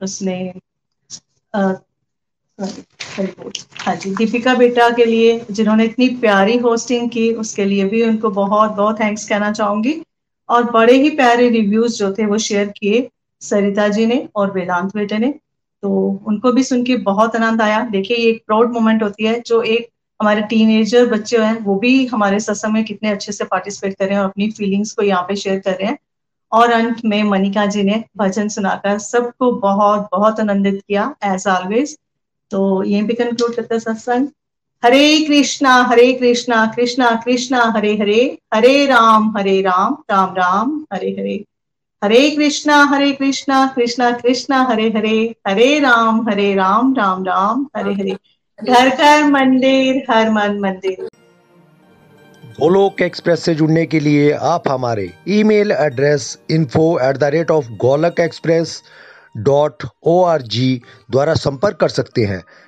उसने हाँ जी, दीपिका बेटा के लिए, जिन्होंने इतनी प्यारी होस्टिंग की, उसके लिए भी उनको बहुत बहुत थैंक्स कहना चाहूँगी। और बड़े ही प्यारे रिव्यूज़ जो थे वो शेयर किए सरिता जी ने और वेदांत बेटे ने। तो उनको भी सुन के बहुत आनंद आया। देखिए, ये एक प्राउड मोमेंट होती है जो एक हमारे टीनेजर बच्चे हैं, वो भी हमारे सत्संग में कितने अच्छे से पार्टिसिपेट कर रहे हैं और अपनी फीलिंग्स को यहाँ पे शेयर कर रहे हैं। और अंत में मनिका जी ने भजन सुनाकर सबको बहुत बहुत आनंदित किया एज ऑलवेज तो यहीं पे कंक्लूड करते सत्संग। हरे कृष्णा हरे कृष्णा कृष्णा कृष्णा, हरे हरे हरे राम हरे राम राम राम, हरे हरे। हरे कृष्णा हरे कृष्णा कृष्णा कृष्णा, हरे हरे हरे राम हरे राम राम राम, हरे हरे। घर घर मंदिर, हर मन मंदिर। गोलोक एक्सप्रेस से जुड़ने के लिए आप हमारे email address info at the rate of Golok express dot O R G द्वारा संपर्क कर सकते हैं।